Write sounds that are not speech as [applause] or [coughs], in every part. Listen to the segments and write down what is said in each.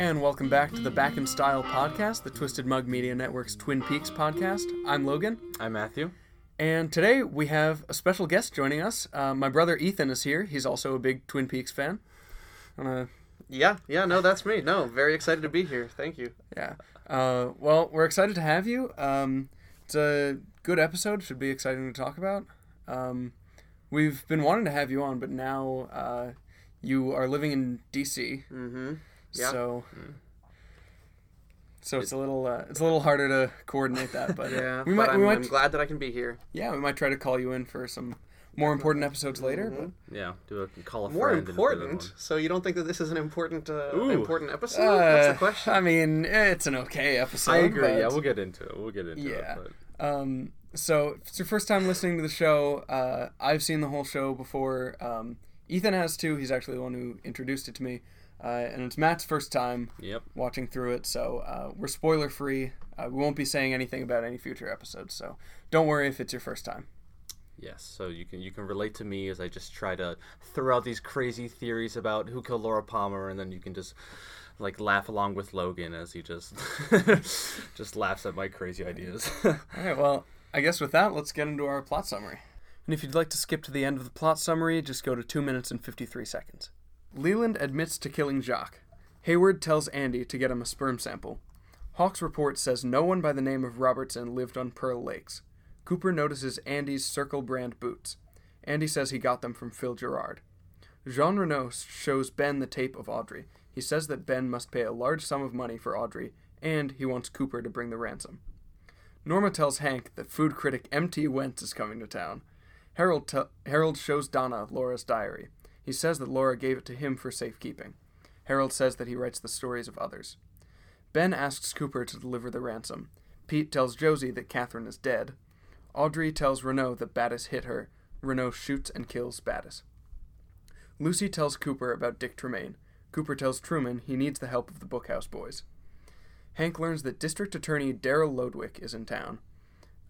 And welcome back to the Back in Style podcast, the Twisted Mug Media Network's Twin Peaks podcast. I'm Logan, I'm Matthew. and today we have a special guest joining us. Uh, my brother Ethan is here. He's also a big Twin Peaks fan. Uh, Yeah, yeah, no, that's me. No, very excited to be here. Thank you. yeah. Uh, well, we're excited to have you. Um, it's a good episode. Should be exciting to talk about. Um, we've been wanting to have you on, but now uh, you are living in DC. Mm-hmm. Yeah. So, so it's a little uh, it's a little harder to coordinate that, but Yeah, we but might I'm, we might I'm glad that I can be here. yeah we might try to call you in for some more important episodes later. Mm-hmm. Yeah, do a call a More friend. and put it important. So you don't think that this is an important, uh, Ooh. important episode? But, That's uh, the question. I mean, it's an okay episode. I agree. but, Yeah, we'll get into it. We'll get into Yeah. it. But Um, so if it's your first time listening to the show, uh, I've seen the whole show before. Um, Ethan has too. He's actually the one who introduced it to me, uh, and it's Matt's first time yep. watching through it. So uh, we're spoiler free. Uh, we won't be saying anything about any future episodes. So don't worry if it's your first time. Yes. So you can you can relate to me as I just try to throw out these crazy theories about who killed Laura Palmer, and then you can just like laugh along with Logan as he just [laughs] just laughs at my crazy ideas. [laughs] All right, well, I guess with that, let's get into our plot summary. And if you'd like to skip to the end of the plot summary, just go to 2 minutes and 53 seconds. Leland admits to killing Jacques. Hayward tells Andy to get him a sperm sample. Hawk's report says no one by the name of Robertson lived on Pearl Lakes. Cooper notices Andy's Circle brand boots. Andy says he got them from Phil Gerard. Jean Renault shows Ben the tape of Audrey. He says that Ben must pay a large sum of money for Audrey, and he wants Cooper to bring the ransom. Norma tells Hank that food critic M.T. Wentz is coming to town. Harold, Harold shows Donna Laura's diary. He says that Laura gave it to him for safekeeping. Harold says that he writes the stories of others. Ben asks Cooper to deliver the ransom. Pete tells Josie that Catherine is dead. Audrey tells Renault that Battis hit her. Renault shoots and kills Battis. Lucy tells Cooper about Dick Tremayne. Cooper tells Truman he needs the help of the Bookhouse Boys. Hank learns that District Attorney Daryl Lodwick is in town.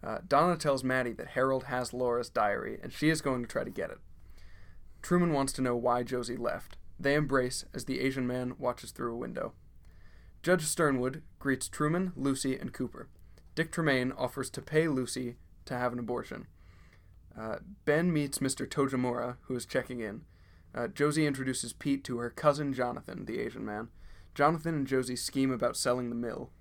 Uh, Donna tells Maddy that Harold has Laura's diary, and she is going to try to get it. Truman wants to know why Josie left. They embrace as the Asian man watches through a window. Judge Sternwood greets Truman, Lucy, and Cooper. Dick Tremayne offers to pay Lucy to have an abortion. Uh, ben meets Mr. Tojamura, who is checking in. Uh, Josie introduces Pete to her cousin Jonathan, the Asian man. Jonathan and Josie scheme about selling the mill.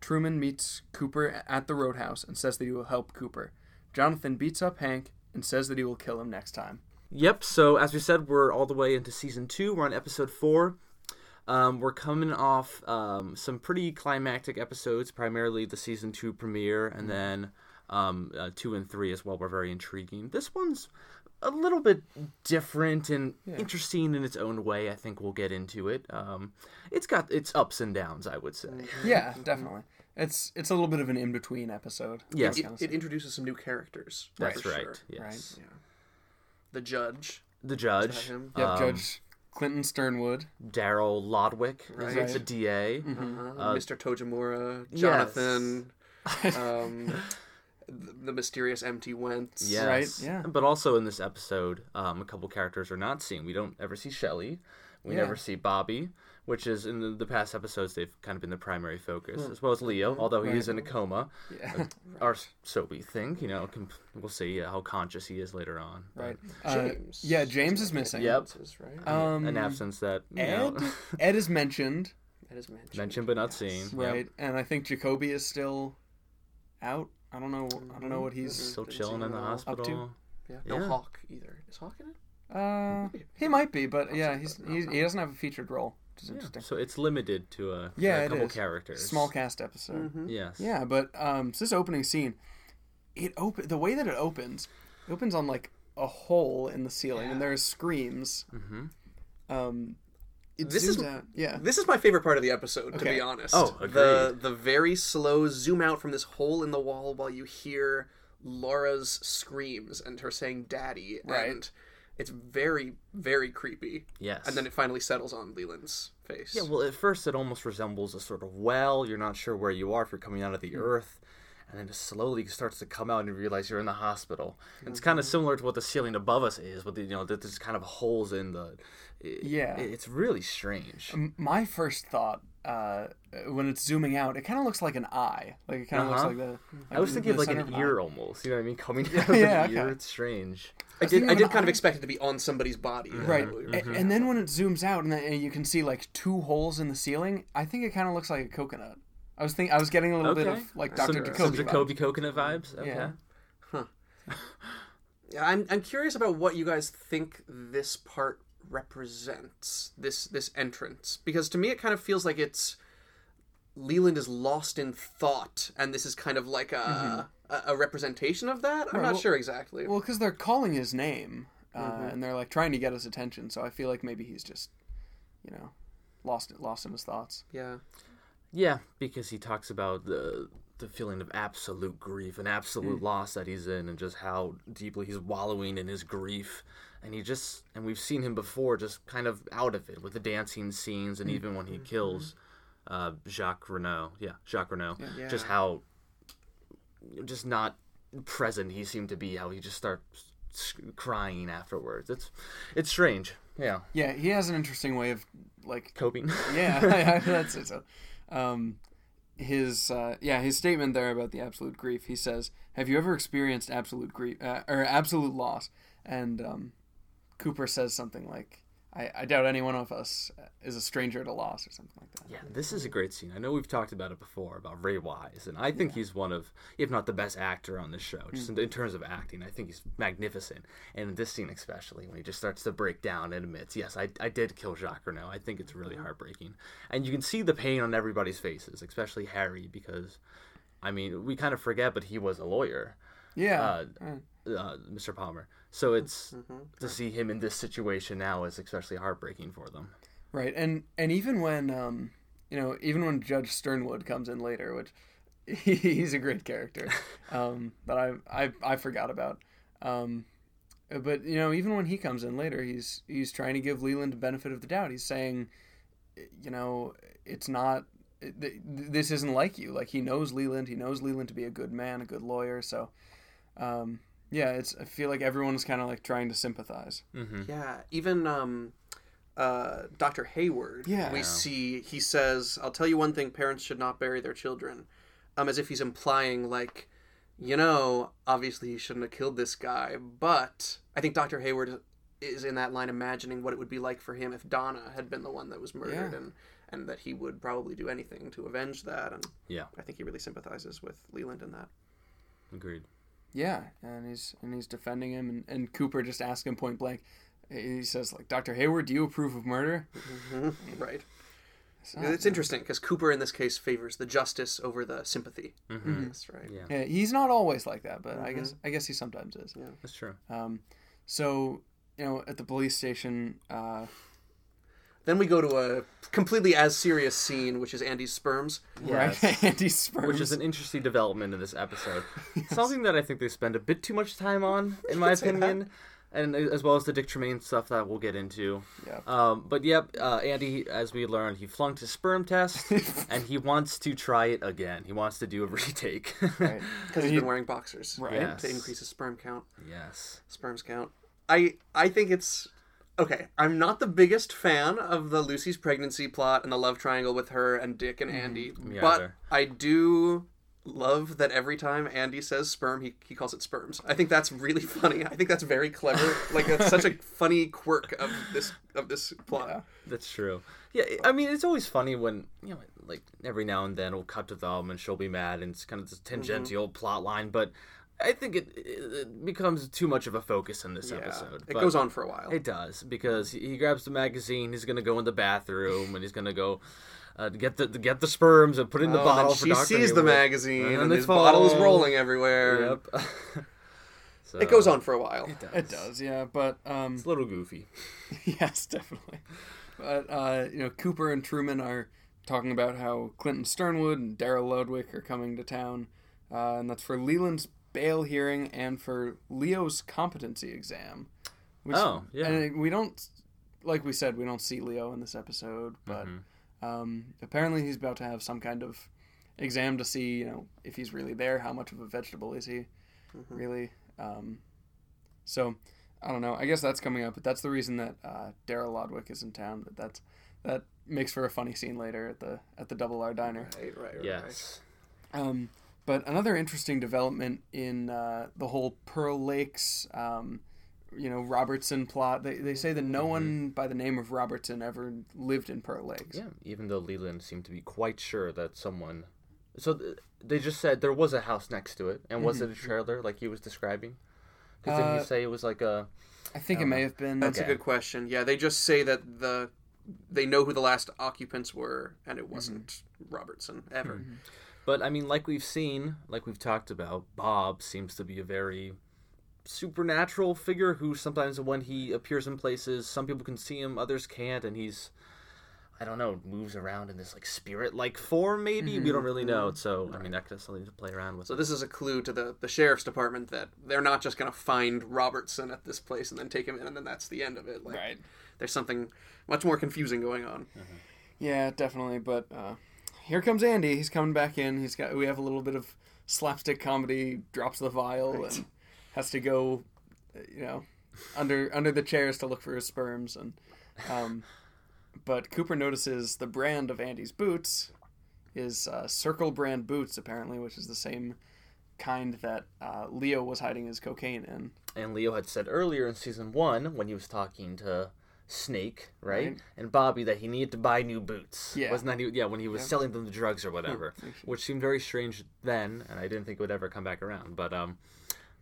Truman meets Cooper at the roadhouse and says that he will help Cooper. Jonathan beats up Hank and says that he will kill him next time. Yep. So as we said, we're all the way into season two. We're on episode four. Um, we're coming off um, some pretty climactic episodes, primarily the season two premiere, and then um, uh, two and three as well were very intriguing. This one's a little bit different and interesting in its own way. I think we'll get into it. Um, it's got its ups and downs, I would say. Yeah, definitely. It's it's a little bit of an in between episode. Yes, it, it introduces some new characters. that's right. Sure. Yes, Yeah. The judge. the judge, him? Yep, um, Judge Clinton Sternwood. Daryl Lodwick, is Right. the DA. Mm-hmm. Uh, Mr. Tojamura. yes. Jonathan. [laughs] um, the, the mysterious M.T. Wentz. Yes. Right, yeah. But also in this episode, um, a couple characters are not seen. We don't ever see Shelly. We Yeah. never see Bobby, which is in the, the past episodes they've kind of been the primary focus, as well as Leo, although he is in a coma, Yeah, or so we think. You know, com- we'll see uh, how conscious he is later on. But right. Uh, James. yeah, James is missing. Yep. Right? Um, An absence that you Ed know, [laughs] Ed is mentioned, that is mentioned. mentioned but not seen. Yep. right? And I think Jacoby is still out. I don't know. I don't know what he's. Still chilling in the him at all. hospital. Yeah. No Yeah. Hawk either. Is Hawk in it? Uh, he might be, but yeah, he's, he he doesn't have a featured role, which is Yeah, interesting. So it's limited to a, Yeah, a couple characters. Small cast episode. Mm-hmm. Yes. Yeah, but um, so this opening scene, it open the way that it opens, it opens on like a hole in the ceiling, and there's screams. Mm-hmm. Um, it This is- out. Yeah. This is my favorite part of the episode, to be honest. Oh, the the very slow zoom out from this hole in the wall while you hear Laura's screams and her saying "daddy," Right. and it's very very creepy. Yes. And then it finally settles on Leland's face. Yeah, well, at first it almost resembles a sort of well. You're not sure where you are if you're coming out of the hmm. earth. And then it slowly starts to come out and you realize you're in the hospital. And It's kind of mm-hmm. similar to what the ceiling above us is, with the, you know, that there's kind of holes in the. it- Yeah. it- it's really strange. My first thought uh, when it's zooming out, it kind of looks like an eye. Like it kind of Uh-huh. looks like the. I was thinking of like an of ear almost. You know what I mean? Coming [laughs] out Yeah, of the yeah, ear. It's strange. I was did. I did an kind of expect it to be on somebody's body. Right, Mhm. A- and then when it zooms out and, then, and you can see like two holes in the ceiling, I think it kind of looks like a coconut. I was think I was getting a little bit of like Dr. some Jacoby. Some vibes. Jacoby coconut vibes. Okay. Yeah. Yeah, I'm I'm curious about what you guys think this part represents. This this entrance because to me it kind of feels like it's Leland is lost in thought, and this is kind of like a a, a representation of that. I'm Right, not well- sure exactly. Well, because they're calling his name, uh, Mm-hmm. and they're like trying to get his attention. So I feel like maybe he's just, you know, lost lost in his thoughts. yeah, Yeah, because he talks about the the feeling of absolute grief and absolute Mm. loss that he's in, and just how deeply he's wallowing in his grief. And he just and we've seen him before, just kind of out of it with the dancing scenes, and even when he kills uh, Jacques Renault. Yeah, Jacques Renault. Yeah. Just how just not present he seemed to be. How he just starts crying afterwards. It's it's strange. Yeah, Yeah, he has an interesting way of like coping. [laughs] [laughs] yeah, that's it. So, um, his uh, yeah, his statement there about the absolute grief. He says, "Have you ever experienced absolute grief uh, or absolute loss?" And um, Cooper says something like, I, "I doubt any one of us is a stranger to loss," or something like that. Yeah, this is a great scene. I know we've talked about it before about Ray Wise, and I think he's one of, if not the best actor on this show, just in, in terms of acting. I think he's magnificent, and in this scene especially, when he just starts to break down and admits, "Yes, I, I did kill Jacques Renault." I think it's really heartbreaking, and you can see the pain on everybody's faces, especially Harry, because, I mean, we kind of forget, but he was a lawyer, Yeah, uh, uh, uh, Mr. Palmer. So it's to see him in this situation now is especially heartbreaking for them. Right, and and even when um, you know, even when Judge Sternwood comes in later, which [laughs] he's a great character, [laughs] um, that I I I forgot about. Um, but you know, even when he comes in later, he's he's trying to give Leland the benefit of the doubt. He's saying, you know, it's not. This isn't like you. Like he knows Leland. He knows Leland to be a good man, a good lawyer. So, um, yeah, it's. I feel like everyone's kind of like trying to sympathize. Mm-hmm. yeah. Even um, uh, Dr. Hayward. Yeah. we Yeah. see he says, "I'll tell you one thing: parents should not bury their children," um, as if he's implying like. You know, obviously he shouldn't have killed this guy, but I think Dr. Hayward is in that line imagining what it would be like for him if Donna had been the one that was murdered Yeah. and and that he would probably do anything to avenge that and Yeah, I think he really sympathizes with Leland in that. agreed. Yeah, and he's and he's defending him, and, and Cooper just asks him point blank. He says like, "Dr. Hayward, do you approve of murder?" Right. So- It's interesting because Cooper in this case favors the justice over the sympathy. Mm-hmm. That's right. Yeah, Yeah, he's not always like that, but I guess I guess he sometimes is. Yeah, that's true. Um, so you know, at the police station, uh, Then we go to a completely as serious scene, which is Andy's sperms. Yes. [laughs] right? Andy sperms. Which is an interesting development in this episode. Something that I think they spend a bit too much time on, [laughs] in my say that. opinion, and as well as the Dick Tremayne stuff that we'll get into. Yeah. Um, but yep, uh, Andy, as we learned, he flunked his sperm test, [laughs] and he wants to try it again. He wants to do a retake. right. Because he's He- been wearing boxers. Right. Yes. To increase his sperm count. yes. Sperms count. I I think it's okay. I'm not the biggest fan of the Lucy's pregnancy plot and the love triangle with her and Dick and mm-hmm. Andy, Me but either. I do love that every time Andy says sperm, he, he calls it sperms. I think that's really [laughs] funny. I think that's very clever. like that's such a [laughs] funny quirk of this of this plot. Yeah. That's true. Yeah, I mean, it's always funny when you know, like every now and then we'll cut to them and she'll be mad, and it's kind of this mm-hmm. tangential plot line. But I think it, it becomes too much of a focus in this Yeah. episode. It goes on for a while. It does because he he grabs the magazine. He's gonna go in the bathroom and he's gonna go uh, get the get the sperms and put it in the Oh, bottle for she Dr. sees the magazine And and, they his bottle is rolling everywhere. Yep. so, [laughs] [laughs] It goes on for a while. It does. It does, yeah, but um, It's a little goofy. [laughs] yes, definitely. But uh, you know, Cooper and Truman are talking about how Clinton Sternwood and Daryl Lodwick are coming to town, uh, and that's for Leland's bail hearing and for Leo's competency exam. Which, Oh, yeah. And we don't, like we said, we don't see Leo in this episode, but um, apparently he's about to have some kind of exam to see, you know, if he's really there, how much of a vegetable is he, really. Um, so I don't know. I guess that's coming up, but that's the reason that uh, Daryl Lodwick is in town. But that's that makes for a funny scene later at the at the Double R diner. Right, right, right. Yes. Um, but another interesting development in uh, the whole Pearl Lakes, um, you know, Robertson plot. They, they say that no one by the name of Robertson ever lived in Pearl Lakes. Yeah, even though Leland seemed to be quite sure that someone. So th- they just said there was a house next to it, and was it a trailer like he was describing? Because didn't Uh, he say it was like a? I think it may have been. That's Okay. a good question. Yeah, they just say that the they know who the last occupants were, and it wasn't Robertson ever. But I mean, like we've seen, like we've talked about, Bob seems to be a very supernatural figure who sometimes when he appears in places, some people can see him, others can't, and he's. I don't know, moves around in this like spirit-like form. Maybe we don't really know. So I mean, that could something to play around with. So this is a clue to the the sheriff's department that they're not just gonna find Robertson at this place and then take him in, and then that's the end of it. Like, Right. There's something much more confusing going on. Yeah, definitely. But uh, here comes Andy. He's coming back in. He's got. We have a little bit of slapstick comedy. Drops the vial and has to go, you know, under under the chairs to look for his sperms. And um, but Cooper notices the brand of Andy's boots is uh, Circle brand boots, apparently, which is the same kind that uh, Leo was hiding his cocaine in. And Leo had said earlier in season one when he was talking to Snake, right, Right. and Bobby that he needed to buy new boots. Yeah. wasn't that he, yeah when he was selling them the drugs or whatever, [laughs] which seemed very strange then, and I didn't think it would ever come back around. But um,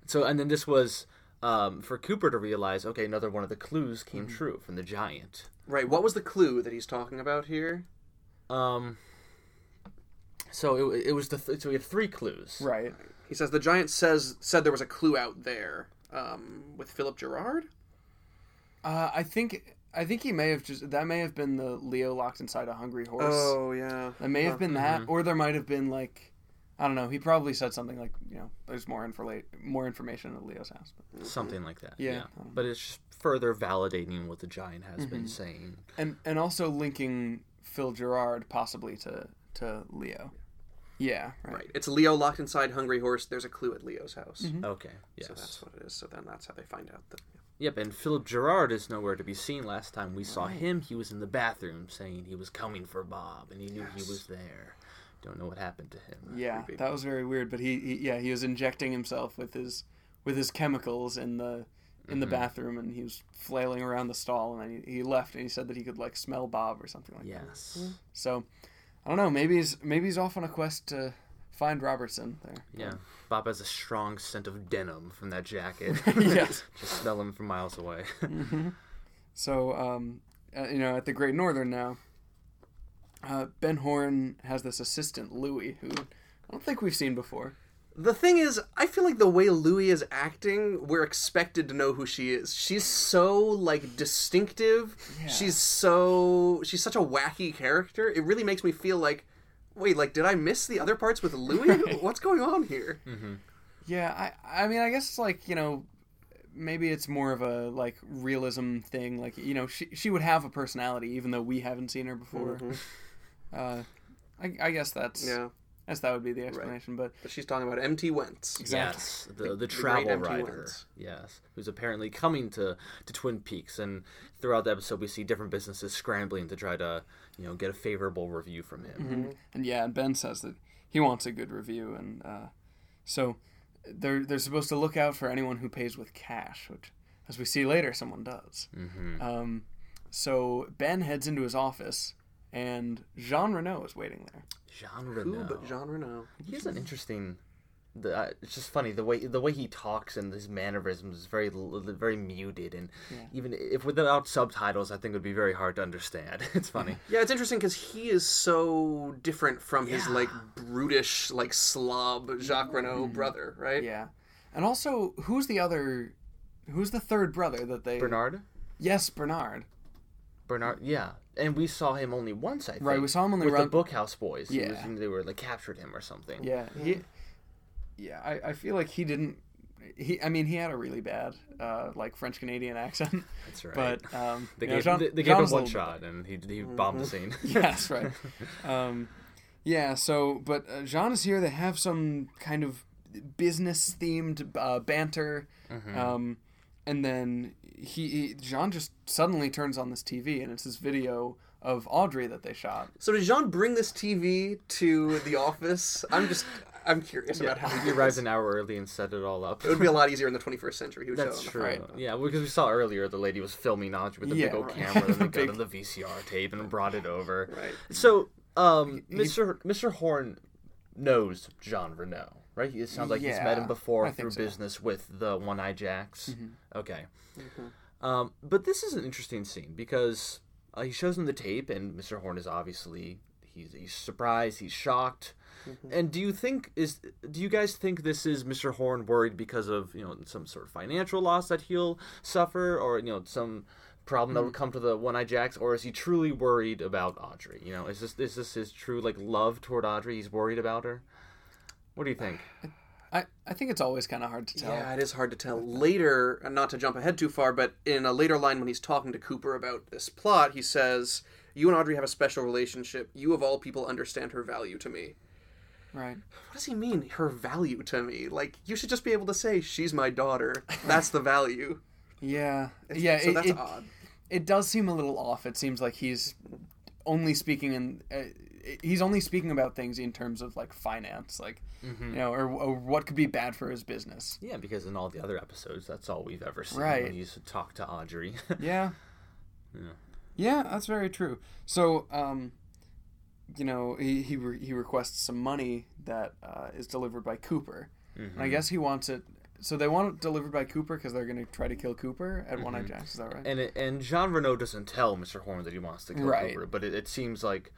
so and then this was um for Cooper to realize, okay, another one of the clues came Mm-hmm. true from the giant. Right. What was the clue that he's talking about here? Um. So it, it was the th- so we have three clues. Right. He says the giant says said there was a clue out there um, with Philip Gerard. Uh, I think. I think he may have just that may have been the Leo locked inside a hungry horse. Oh yeah. That may have been that, mm-hmm. or there might have been like, I don't know. He probably said something like, you know, there's more info, more information at Leo's house. But, mm-hmm. Something like that. Yeah. Yeah. But it's just further validating what the giant has been mm-hmm. saying. and and also linking Phil Gerard possibly to to Leo. Yeah. Right. Right. It's Leo locked inside Hungry Horse. There's a clue at Leo's house. Okay. Yes. So that's what it is. So then that's how they find out that. Yep, and Philip Gerard is nowhere to be seen. Last time we saw him, he was in the bathroom saying he was coming for Bob, and he knew he was there. Don't know what happened to him. Yeah, that was very weird. But he, he, yeah, he was injecting himself with his with his chemicals in the in the mm-hmm. bathroom, and he was flailing around the stall, and then he, he left, and he said that he could like smell Bob or something like that. Yes. So, I don't know. Maybe he's maybe he's off on a quest to find Robertson there. Yeah. Bob has a strong scent of denim from that jacket. [laughs] [laughs] Yes. Just smell him from miles away. [laughs] So, um, uh, you know, at the Great Northern now, uh, Ben Horne has this assistant Louis, who I don't think we've seen before. The thing is, I feel like the way Louis is acting, we're expected to know who she is. She's so like distinctive. Yeah. She's so she's such a wacky character. It really makes me feel like, wait, like did I miss the other parts with Louis? [laughs] What's going on here? Yeah, I I mean, I guess like you know, maybe it's more of a like realism thing. Like you know, she she would have a personality even though we haven't seen her before. [laughs] Uh, I, I guess that's Yeah, I guess that would be the explanation. But but she's talking about MT Wentz. Yes, the the, great travel empty rider. ones. Yes, who's apparently coming to to Twin Peaks, and throughout the episode we see different businesses scrambling to try to you know get a favorable review from him. and yeah, and Ben says that he wants a good review, and uh, so they're they're supposed to look out for anyone who pays with cash, which, as we see later, someone does. Mm-hmm. Um, so Ben heads into his office, and Jean Renault is waiting there. Jean Who Reno. but Jean Reno? He has an interesting. The, uh, it's just funny the way the way he talks and his mannerisms is very very muted and even if without subtitles I think it would be very hard to understand. [laughs] It's funny. Yeah, it's interesting because he is so different from his like brutish, like slob Jacques Renault brother, right? Yeah, and also who's the other? Who's the third brother that they? Bernard. Yes, Bernard. Bernard, yeah, and we saw him only once. I think. Right, we saw him only with run- the Bookhouse Boys. Yeah. was- they were like captured him or something. Yeah, he. Yeah, I, I feel like he didn't. He, I mean, he had a really bad, uh, like French Canadian accent. That's right. But um, they know, gave, Jean- they, they gave him one shot and he he bombed the scene. [laughs] yeah, that's right. [laughs] Um, yeah. So, but uh, Jean is here. They have some kind of business themed uh, banter, um, and then he, he Jean just suddenly turns on this TV, and it's this video of Audrey that they shot. So did Jean bring this TV to the office? I'm just I'm curious about how he He did arrived an hour early and set it all up. It would be a lot [laughs] easier in the 21st century. He would That's show true. on phone. Yeah, because we saw earlier the lady was filming Audrey with a big old right. camera, then they [laughs] Big- got the VCR tape and brought it over. Right. So, um, Mr. Mr. Horne knows Jean Renault, right? It sounds like he's met him before through so. business with the One Eye Jacks. Mm-hmm. Okay. Um, but this is an interesting scene because uh, he shows him the tape, and Mr. Horne is obviously he's he's surprised, he's shocked. Mm-hmm. And do you think is do you guys think this is Mr. Horne worried because of you know some sort of financial loss that he'll suffer, or you know some problem Mm. that will come to the One Eye Jacks, or is he truly worried about Audrey? You know, is this is this his true like love toward Audrey? He's worried about her. What do you think? I, I think it's always kind of hard to tell. Yeah, it is hard to tell. Later, not to jump ahead too far, but in a later line when he's talking to Cooper about this plot, he says, "You and Audrey have a special relationship. You of all people understand her value to me." Right. What does he mean, her value to me? Like, you should just be able to say, "She's my daughter." That's the value. [laughs] Yeah. Yeah. so it, that's it, odd. it does seem a little off. It seems like he's only speaking in. Uh, he's only speaking about things in terms of like finance, like Mm-hmm. you know, or, or what could be bad for his business. Yeah, because in all the other episodes, that's all we've ever seen Right. when he's talked to talk to Audrey. [laughs] Yeah. Yeah, that's very true. So, um, you know, he he, re- he requests some money that uh, is delivered by Cooper, and I guess he wants it. So they want it delivered by Cooper because they're going to try to kill Cooper at One Eye Jacks. Is that right? and it, and Jean Renault doesn't tell Mr. Horne that he wants to kill Right. Cooper, but it, it seems like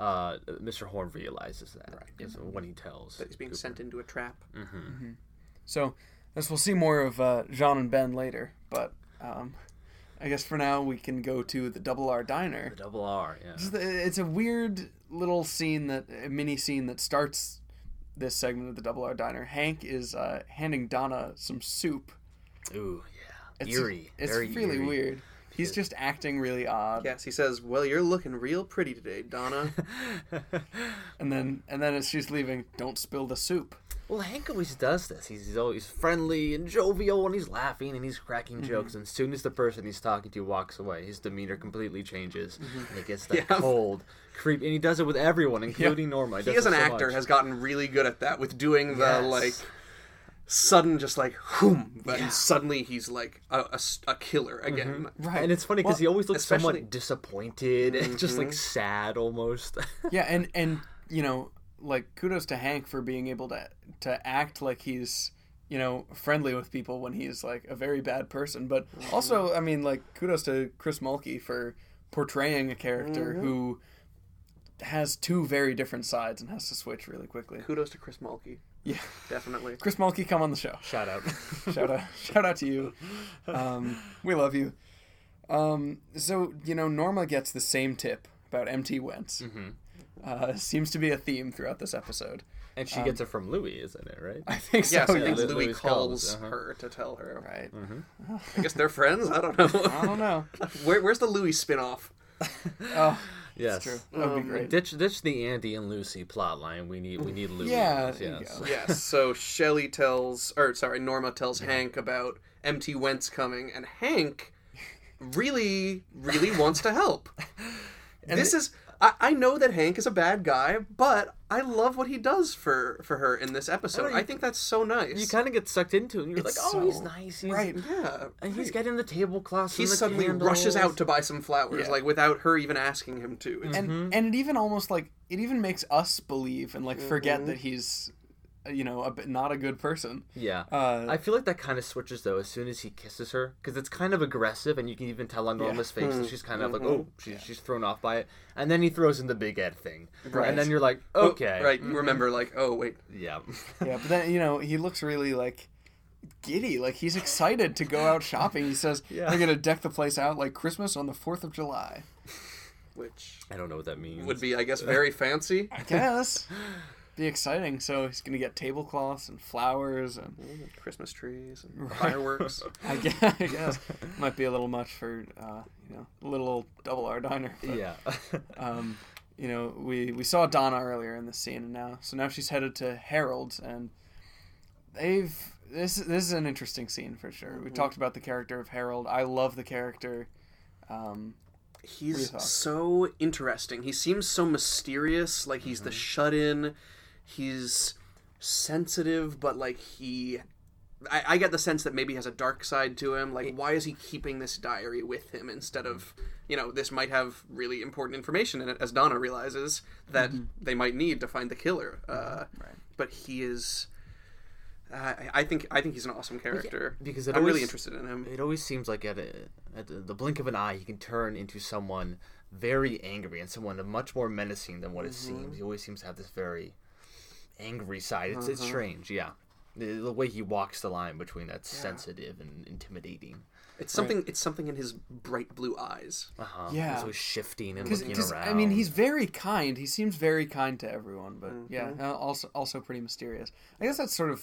uh, Mr. Horne realizes that is when he tells. That he's being sent into a trap. So, as we'll see more of uh, Jean and Ben later, but um, I guess for now we can go to the Double R Diner. The double R, yeah. It's It's a weird little scene that a mini scene that starts this segment of the Double R Diner. Hank is uh, handing Donna some soup. Ooh, yeah. It's eerie. It's very really eerie. weird. He's just acting really odd, Yes, he says, "Well, you're looking real pretty today, Donna." [laughs] and then and then as she's leaving, don't spill the soup. Well, Hank always does this. He's, he's always friendly and jovial, and he's laughing and he's cracking Mm-hmm. jokes. And as soon as the person he's talking to walks away, his demeanor completely changes, mm-hmm. and it gets [laughs] that Yeah. cold, creep. And he does it with everyone, including Norma. he does as an so actor much. has gotten really good at that with doing the Yes. like sudden just like whoom and suddenly he's like a a killer mm-hmm. again Right. And it's funny because Well, he always looks especially- somewhat disappointed and just like mm-hmm. sad almost. [laughs] yeah, and and you know, like kudos to Hank for being able to to act like he's you know friendly with people when he's like a very bad person. But [laughs] also, I mean, like kudos to Chris Mulkey for portraying a character who has two very different sides and has to switch really quickly. kudos to chris mulkey Yeah, definitely Chris Mulkey, come on the show. Shout out. [laughs] shout out shout out to you um, we love you um, so you know norma gets the same tip about mt wentz uh, seems to be a theme throughout this episode And she gets it from Louis, isn't it? Right? i think so yes i yeah. think louis Louis calls calls, uh-huh. her to tell her right [sighs] i guess they're friends i don't know i don't know [laughs] Where, where's the louis spin-off [laughs] oh Yes. true that would be great Ditch, ditch the Andy and Lucy plot line. We need, we need Louis. Yeah, yes. there you go. yes [laughs] so Shelly tells or sorry norma tells hank about mt wentz coming and hank really really wants to help this is I, I know that hank is a bad guy but i love what he does for for her in this episode you- i think that's so nice You kind of get sucked into it, and you're It's like, oh, he's nice. He's, right yeah And he's getting the tablecloths. he suddenly candles. rushes out to buy some flowers Yeah. like without her even asking him to It's- and mm-hmm. and it even almost like it even makes us believe and like forget mm-hmm. that he's you know a not a good person. Yeah. uh, I feel like that kind of switches though as soon as he kisses her because it's kind of aggressive and you can even tell on Norma's face that mm-hmm. she's kind of like mm-hmm. oh she's, she's thrown off by it. And then he throws in the big Ed thing. Right. and then you're like Oh, okay. right. You mm-hmm. remember like oh wait. Yeah. [laughs] Yeah, but then you know he looks really like giddy, like he's excited to go out shopping. He says [laughs] Yeah. they're gonna deck the place out like Christmas on the Fourth of July. which I don't know what that means. would be i guess very fancy. I guess [laughs] be exciting. So he's gonna get tablecloths and flowers, and christmas trees and fireworks [laughs] I guess, I guess might be a little much for uh, you know a little old double R diner. but, yeah [laughs] Um, you know, we we saw Donna earlier in the scene, and now so now she's headed to Harold's, and they've this this is an interesting scene for sure. We talked about the character of Harold. I love the character. Um, He's so interesting. He seems so mysterious, like he's the shut in. He's sensitive, but like he. I, I get the sense that maybe he has a dark side to him. Like, why is he keeping this diary with him instead of, you know, this might have really important information in it, as Donna realizes that they might need to find the killer. Uh, Right. But he is. Uh, I think I think he's an awesome character because it I'm really interested in him. It always seems like at, a, at the the blink of an eye, he can turn into someone very angry and someone much more menacing than what it seems. He always seems to have this very angry side. It's it's strange, yeah. The, the way he walks the line between that sensitive and intimidating. It's something. It's something in his bright blue eyes. Uh-huh. Yeah. He's always shifting and Because, looking around. I mean, he's very kind. He seems very kind to everyone, but yeah, Mm-hmm. uh, also also pretty mysterious. I guess that's sort of.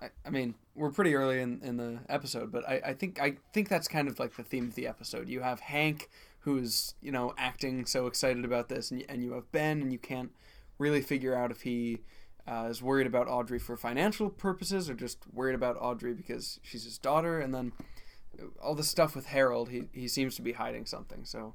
I, I mean, we're pretty early in, in the episode, but I, I think I think that's kind of like the theme of the episode. You have Hank, who's you know acting so excited about this, and, y- and you have Ben, and you can't really figure out if he uh, is worried about Audrey for financial purposes or just worried about Audrey because she's his daughter, and then all the stuff with Harold, he, he seems to be hiding something. So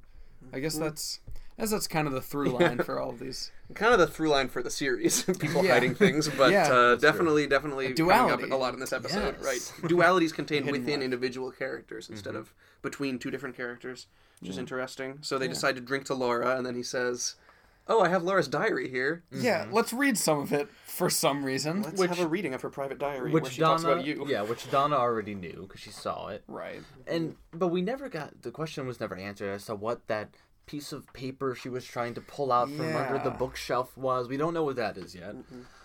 I guess that's I guess that's kind of the through line for all of these. [laughs] Kind of the through line for the series: [laughs] people Yeah. hiding things, but Yeah, uh, definitely, definitely coming duality. up a lot in this episode. Yes. Right, dualities contained within life. individual characters instead of between two different characters, which is interesting. So they Yeah. decide to drink to Laura, and then he says, "Oh, I have Laura's diary here. Yeah, let's read some of it for some reason. Let's Which- have a reading of her private diary where which she Donna, talks about you." yeah, which Donna already knew because she saw it. Right. And but we never got the question was never answered as to what that piece of paper she was trying to pull out from under the Yeah. bookshelf was. We don't know what that is yet.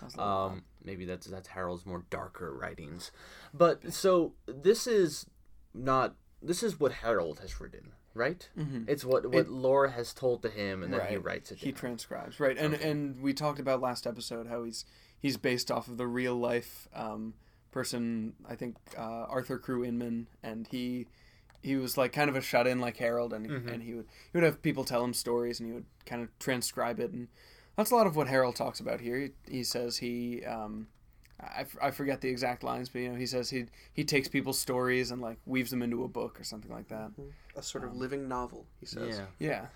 That's a lot. Um, maybe that's that's Harold's more darker writings. But so this is not this is what Harold has written, right? Mm-hmm. It's what what Laura has told to him, and then he writes it. He transcribes. Right. And and we talked about last episode how he's he's based off of the real life um, person. I think uh, Arthur Crew Inman, and he he was like kind of a shut in like Harold, and and he would he would have people tell him stories, and he would kind of transcribe it, and that's a lot of what Harold talks about here. He, he says he. Um, I, f- I forget the exact lines, but you know he says he he takes people's stories and like weaves them into a book or something like that. A sort of living novel, he says. yeah. Yeah,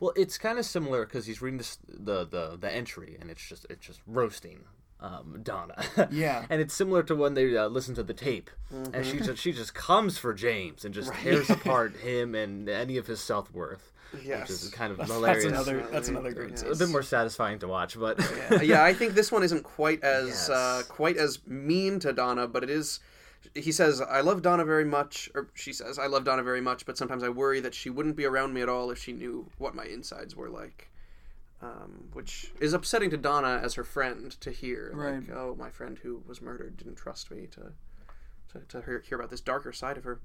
Well, it's kind of similar because he's reading this, the the the entry, and it's just it's just roasting um, Donna. [laughs] Yeah. and it's similar to when they uh, listen to the tape, and she just she just comes for James and just tears [laughs] apart him and any of his self worth, Yes. which is kind of that's hilarious. another that's another great. Yeah. scene. a bit more satisfying to watch, but Uh, [laughs] yeah, I think this one isn't quite as Yes. uh, quite as mean to Donna, but it is. He says, "I love Donna very much," or she says, "I love Donna very much," but sometimes I worry that she wouldn't be around me at all if she knew what my insides were like. Um, which is upsetting to Donna as her friend to hear. Like, Right. oh, my friend who was murdered didn't trust me to to, to hear, hear about this darker side of her.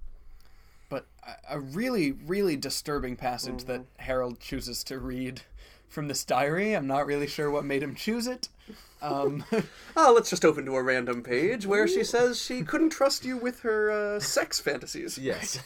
But a- really really disturbing passage that Mm-hmm. harold chooses to read from this diary i'm not really sure what made him choose it um, Oh, [laughs] let's just open to a random page where she says she couldn't trust you with her uh, sex fantasies. yes,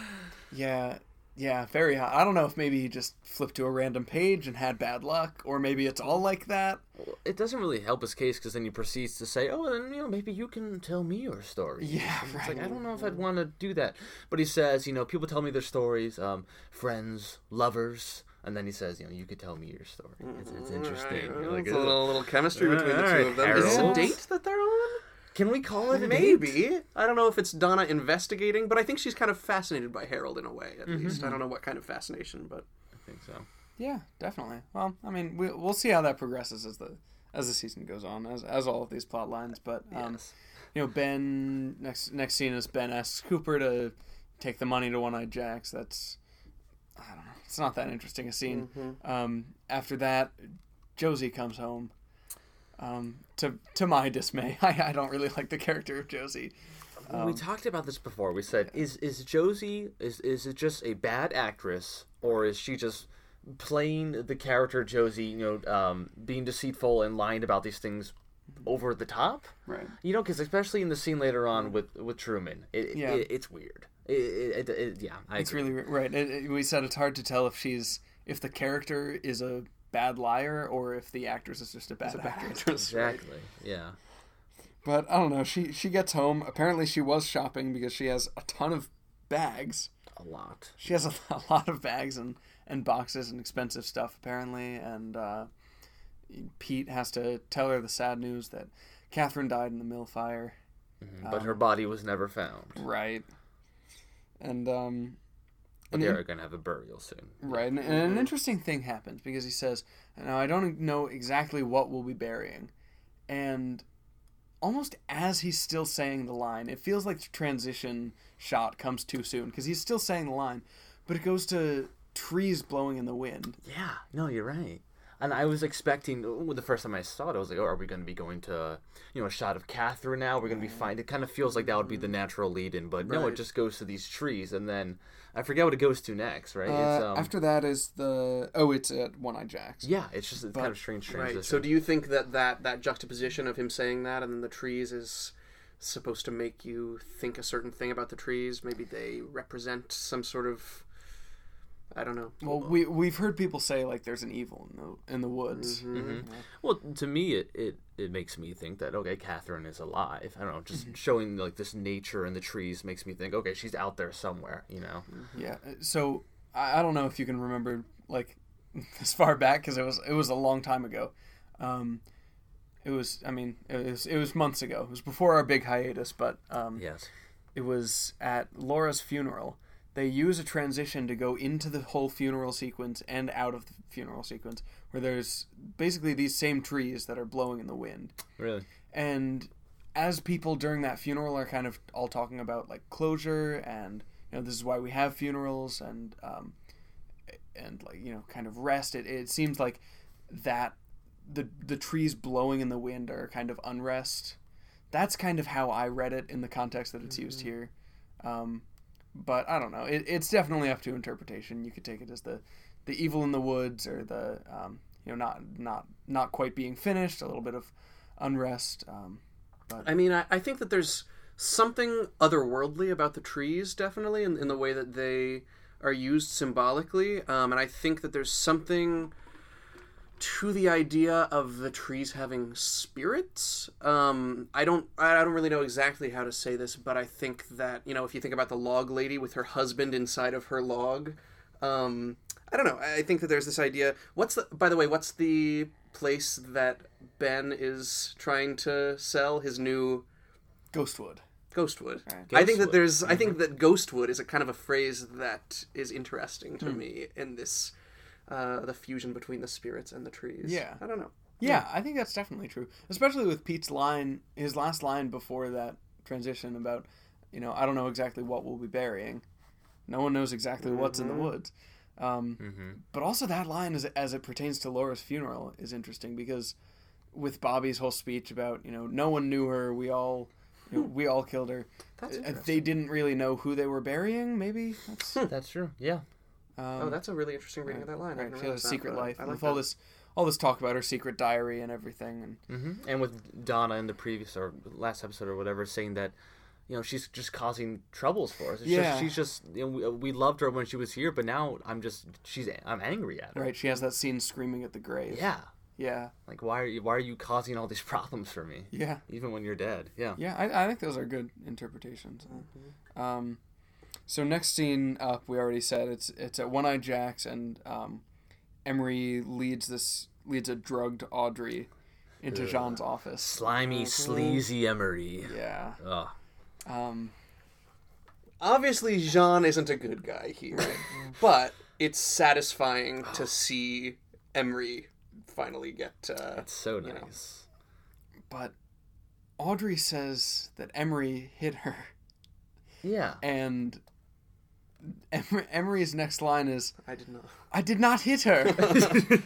[laughs] yeah yeah very hot i don't know if maybe he just flipped to a random page and had bad luck or maybe it's all like that it doesn't really help his case because then he proceeds to say, "Oh, then you know maybe you can tell me your story." Yeah, And it's like. I don't know if I'd want to do that, but he says, you know, people tell me their stories, um, friends, lovers. And then he says, you know, you could tell me your story. It's, it's interesting. Alright, like, it's a "Ugh." little, little chemistry between the two of them. Is this a date that they're on? Can we call it a date? Maybe. I don't know if it's Donna investigating, but I think she's kind of fascinated by Harold in a way, at least. I don't know what kind of fascination, but I think so. yeah definitely well i mean we, we'll see how that progresses as the as the season goes on as, as all of these plot lines but um, Yes. you know ben next next scene is ben asks cooper to take the money to one-eyed jacks that's i don't know it's not that interesting a scene um, after that josie comes home um, to to my dismay [laughs] I, I don't really like the character of josie Well, we talked about this before. We said, is is Josie is is it just a bad actress, or is she just playing the character Josie? You know, um, being deceitful and lying about these things over the top. right You know, because especially in the scene later on with with Truman, it, Yeah. it, it's weird. It, it, yeah, I it's agree. really right we said it's hard to tell if she's if the character is a bad liar or if the actress is just a bad, actress exactly. Yeah. But I don't know. She she gets home. Apparently, she was shopping because she has a ton of bags. A lot. She has a, [laughs] a lot of bags and and boxes and expensive stuff apparently, and uh, Pete has to tell her the sad news that Catherine died in the mill fire. but her body was never found. Right. And um, But and they're gonna have a burial soon. Right, and, and an interesting thing happens because he says, "Now I don't know exactly what we'll be burying," and almost as he's still saying the line, it feels like the transition shot comes too soon because he's still saying the line, but it goes to trees blowing in the wind. Yeah, no, you're right. And I was expecting well, the first time I saw it, I was like, "Oh, are we going to be going to, you know, a shot of Catherine now? We're going to be fine." It kind of feels like that would be the natural lead-in, but no, it just goes to these trees, and then I forget what it goes to next, right? it's, Uh, um, after that is the oh, it's at One Eye Jacks. yeah, it's just a kind of strange transition. Right. So do you think that, that that juxtaposition of him saying that and then the trees is supposed to make you think a certain thing about the trees? Maybe they represent some sort of I don't know. Well, we we've heard people say like there's an evil in the in the woods. Mm-hmm. Well, to me, it, it it makes me think that okay, Catherine is alive. I don't know, Mm-hmm. just showing like this nature and the trees makes me think okay, she's out there somewhere, you know. Yeah. So I, I don't know if you can remember like [laughs] as far back because it was it was a long time ago. Um, it was I mean it was it was months ago. It was before our big hiatus, but um, Yes. it was at Laura's funeral. They use a transition to go into the whole funeral sequence and out of the funeral sequence, where there's basically these same trees that are blowing in the wind. Really. and as people during that funeral are kind of all talking about like closure and you know this is why we have funerals and um, and like you know kind of rest it, it seems like that the the trees blowing in the wind are kind of unrest. That's kind of how i read it in the context that it's used here. Um, but i don't know it, it's definitely up to interpretation you could take it as the the evil in the woods or the um, you know not not not quite being finished a little bit of unrest um, but I mean, I, I think that there's something otherworldly about the trees, definitely, in, in the way that they are used symbolically. Um, and I think that there's something to the idea of the trees having spirits. Um, I don't, I don't really know exactly how to say this, but I think that you know, if you think about the log lady with her husband inside of her log, um, I don't know. I think that there's this idea. What's the? By the way, what's the place that Ben is trying to sell his new ghostwood Ghostwood? I think that Ghostwood. there's. I think that Ghostwood is a kind of a phrase that is interesting to me in this. Uh, the fusion between the spirits and the trees. Yeah. I don't know. Yeah, I think that's definitely true. Especially with Pete's line, his last line before that transition about, you know, I don't know exactly what we'll be burying. No one knows exactly what's in the woods. Um, But also that line, as, as it pertains to Laura's funeral, is interesting because with Bobby's whole speech about, you know, no one knew her, we all, you know, we all killed her. That's Uh, interesting. They didn't really know who they were burying. Maybe that's. [laughs] That's true. Yeah. Um, oh, that's a really interesting reading of that line. Right. didn't She has a realize that, secret life I like with all this, all this talk about her secret diary and everything, and hmm And with Donna in the previous or last episode or whatever, saying that, you know, she's just causing troubles for us. It's Yeah. just, she's just, you know, we, we loved her when she was here, but now I'm just, she's, I'm angry at her. Right, she has that scene screaming at the grave. Yeah. Yeah. Like, why are you, why are you causing all these [laughs] problems for me? Yeah. Even when you're dead. Yeah. Yeah, I, I think those are good interpretations. Um, so next scene up, we already said it's it's at One Eye Jacks, and um, Emory leads this leads a drugged Audrey into Jean's office. Slimy, sleazy Emory. Yeah. Ugh. Um, Obviously, Jean isn't a good guy here, [laughs] but it's satisfying to see Emory finally get. Uh, That's so You know. nice. but Audrey says that Emory hit her, Yeah. and Emory, Emory's next line is, I did not. "I did not hit her." [laughs]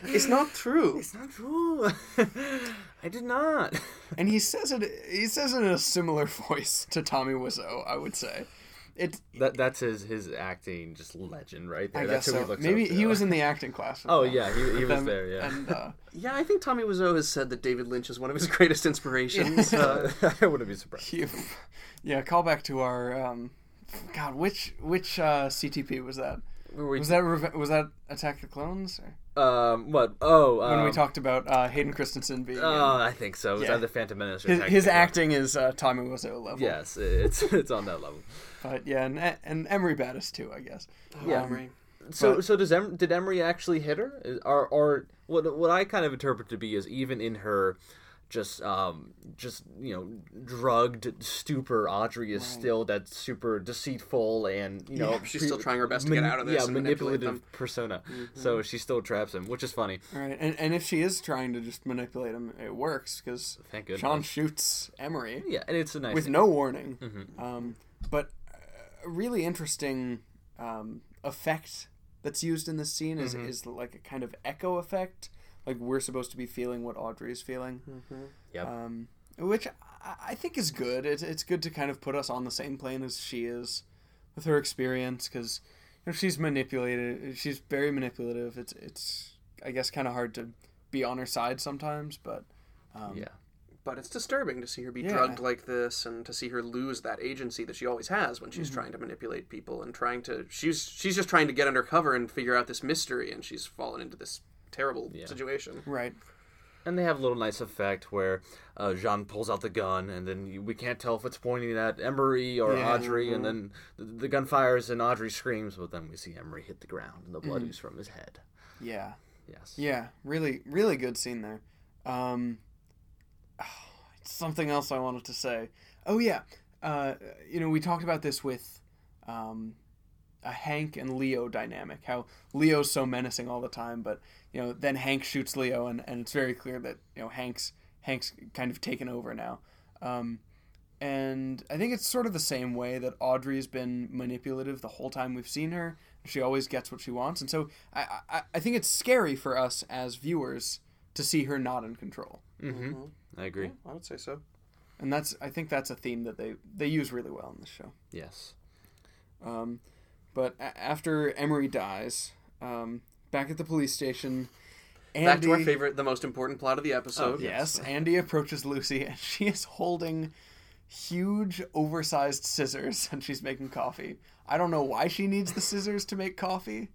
It's not true. It's not true. [laughs] I did not. [laughs] and he says it. He says it in a similar voice to Tommy Wiseau. I would say. It. That that's his his acting just legend right there. I that's guess who so. he looks Maybe he was in the acting class. Oh them- yeah, he, he was them, there. Yeah. And uh, Yeah, I think Tommy Wiseau has said that David Lynch is one of his greatest inspirations. Uh, I wouldn't be surprised. he, yeah, call back to our. Um, God, which which uh, CTP was that? We- Was that Reve- was that Attack the Clones? Or? um what? Oh, um, When we talked about uh, Hayden Christensen being. in- Oh, I think so. It was Yeah. either Phantom Menace or his his of the Clones. acting is uh, Tommy Wiseau level. Yes, it's [laughs] it's on that level. But yeah, and and Emory Battis too, I guess. Yeah. Um, So, But- so does em- did Emory actually hit her, Is- or or what? What I kind of interpret to be is even in her, just um, just you know, drugged stupor. Audrey is still that super deceitful and you know Yeah, she's still trying her best to get out of this Yeah, manipulate manipulative persona. So she still traps him, which is funny. Right, and and if she is trying to just manipulate him, it works because Thank goodness. Jean shoots Emory Yeah, and it's a nice. with no warning. Mm-hmm. Um, but a really interesting um, effect that's used in this scene is Mm-hmm. is like a kind of echo effect. Like we're supposed to be feeling what Audrey is feeling, Yep. um, which I, I think is good. It's it's good to kind of put us on the same plane as she is with her experience because you know, she's manipulated. She's very manipulative. It's it's I guess kind of hard to be on her side sometimes, but um, yeah. But it's disturbing to see her be Yeah. drugged like this and to see her lose that agency that she always has when Mm-hmm. she's trying to manipulate people and trying to she's she's just trying to get under cover and figure out this mystery and she's fallen into this terrible situation. right. And they have a little nice effect where uh, Jean pulls out the gun, and then you, we can't tell if it's pointing at Emory or Yeah. Audrey, and then the, the gun fires and Audrey screams, but then we see Emory hit the ground, and the blood Mm. oozes from his head. Yeah. Yes. Yeah, really, really good scene there. Um, [sighs] something else I wanted to say. Oh yeah, uh, you know we talked about this with um, a Hank and Leo dynamic. How Leo's so menacing all the time, but you know then Hank shoots Leo, and, and it's very clear that you know Hank's Hank's kind of taken over now. Um, and I think it's sort of the same way that Audrey's been manipulative the whole time we've seen her. She always gets what she wants, and so I, I, I think it's scary for us as viewers to see her not in control. Mm-hmm. I agree. I would say so. And that's I think that's a theme that they they use really well in this show. Yes. Um, but a- after Emory dies, um, back at the police station, Andy, Back to our favorite, the most important plot of the Oh, episode. Yes, Andy approaches Lucy, and she is holding huge, oversized scissors, and she's making coffee. I don't know why she needs the scissors to make coffee,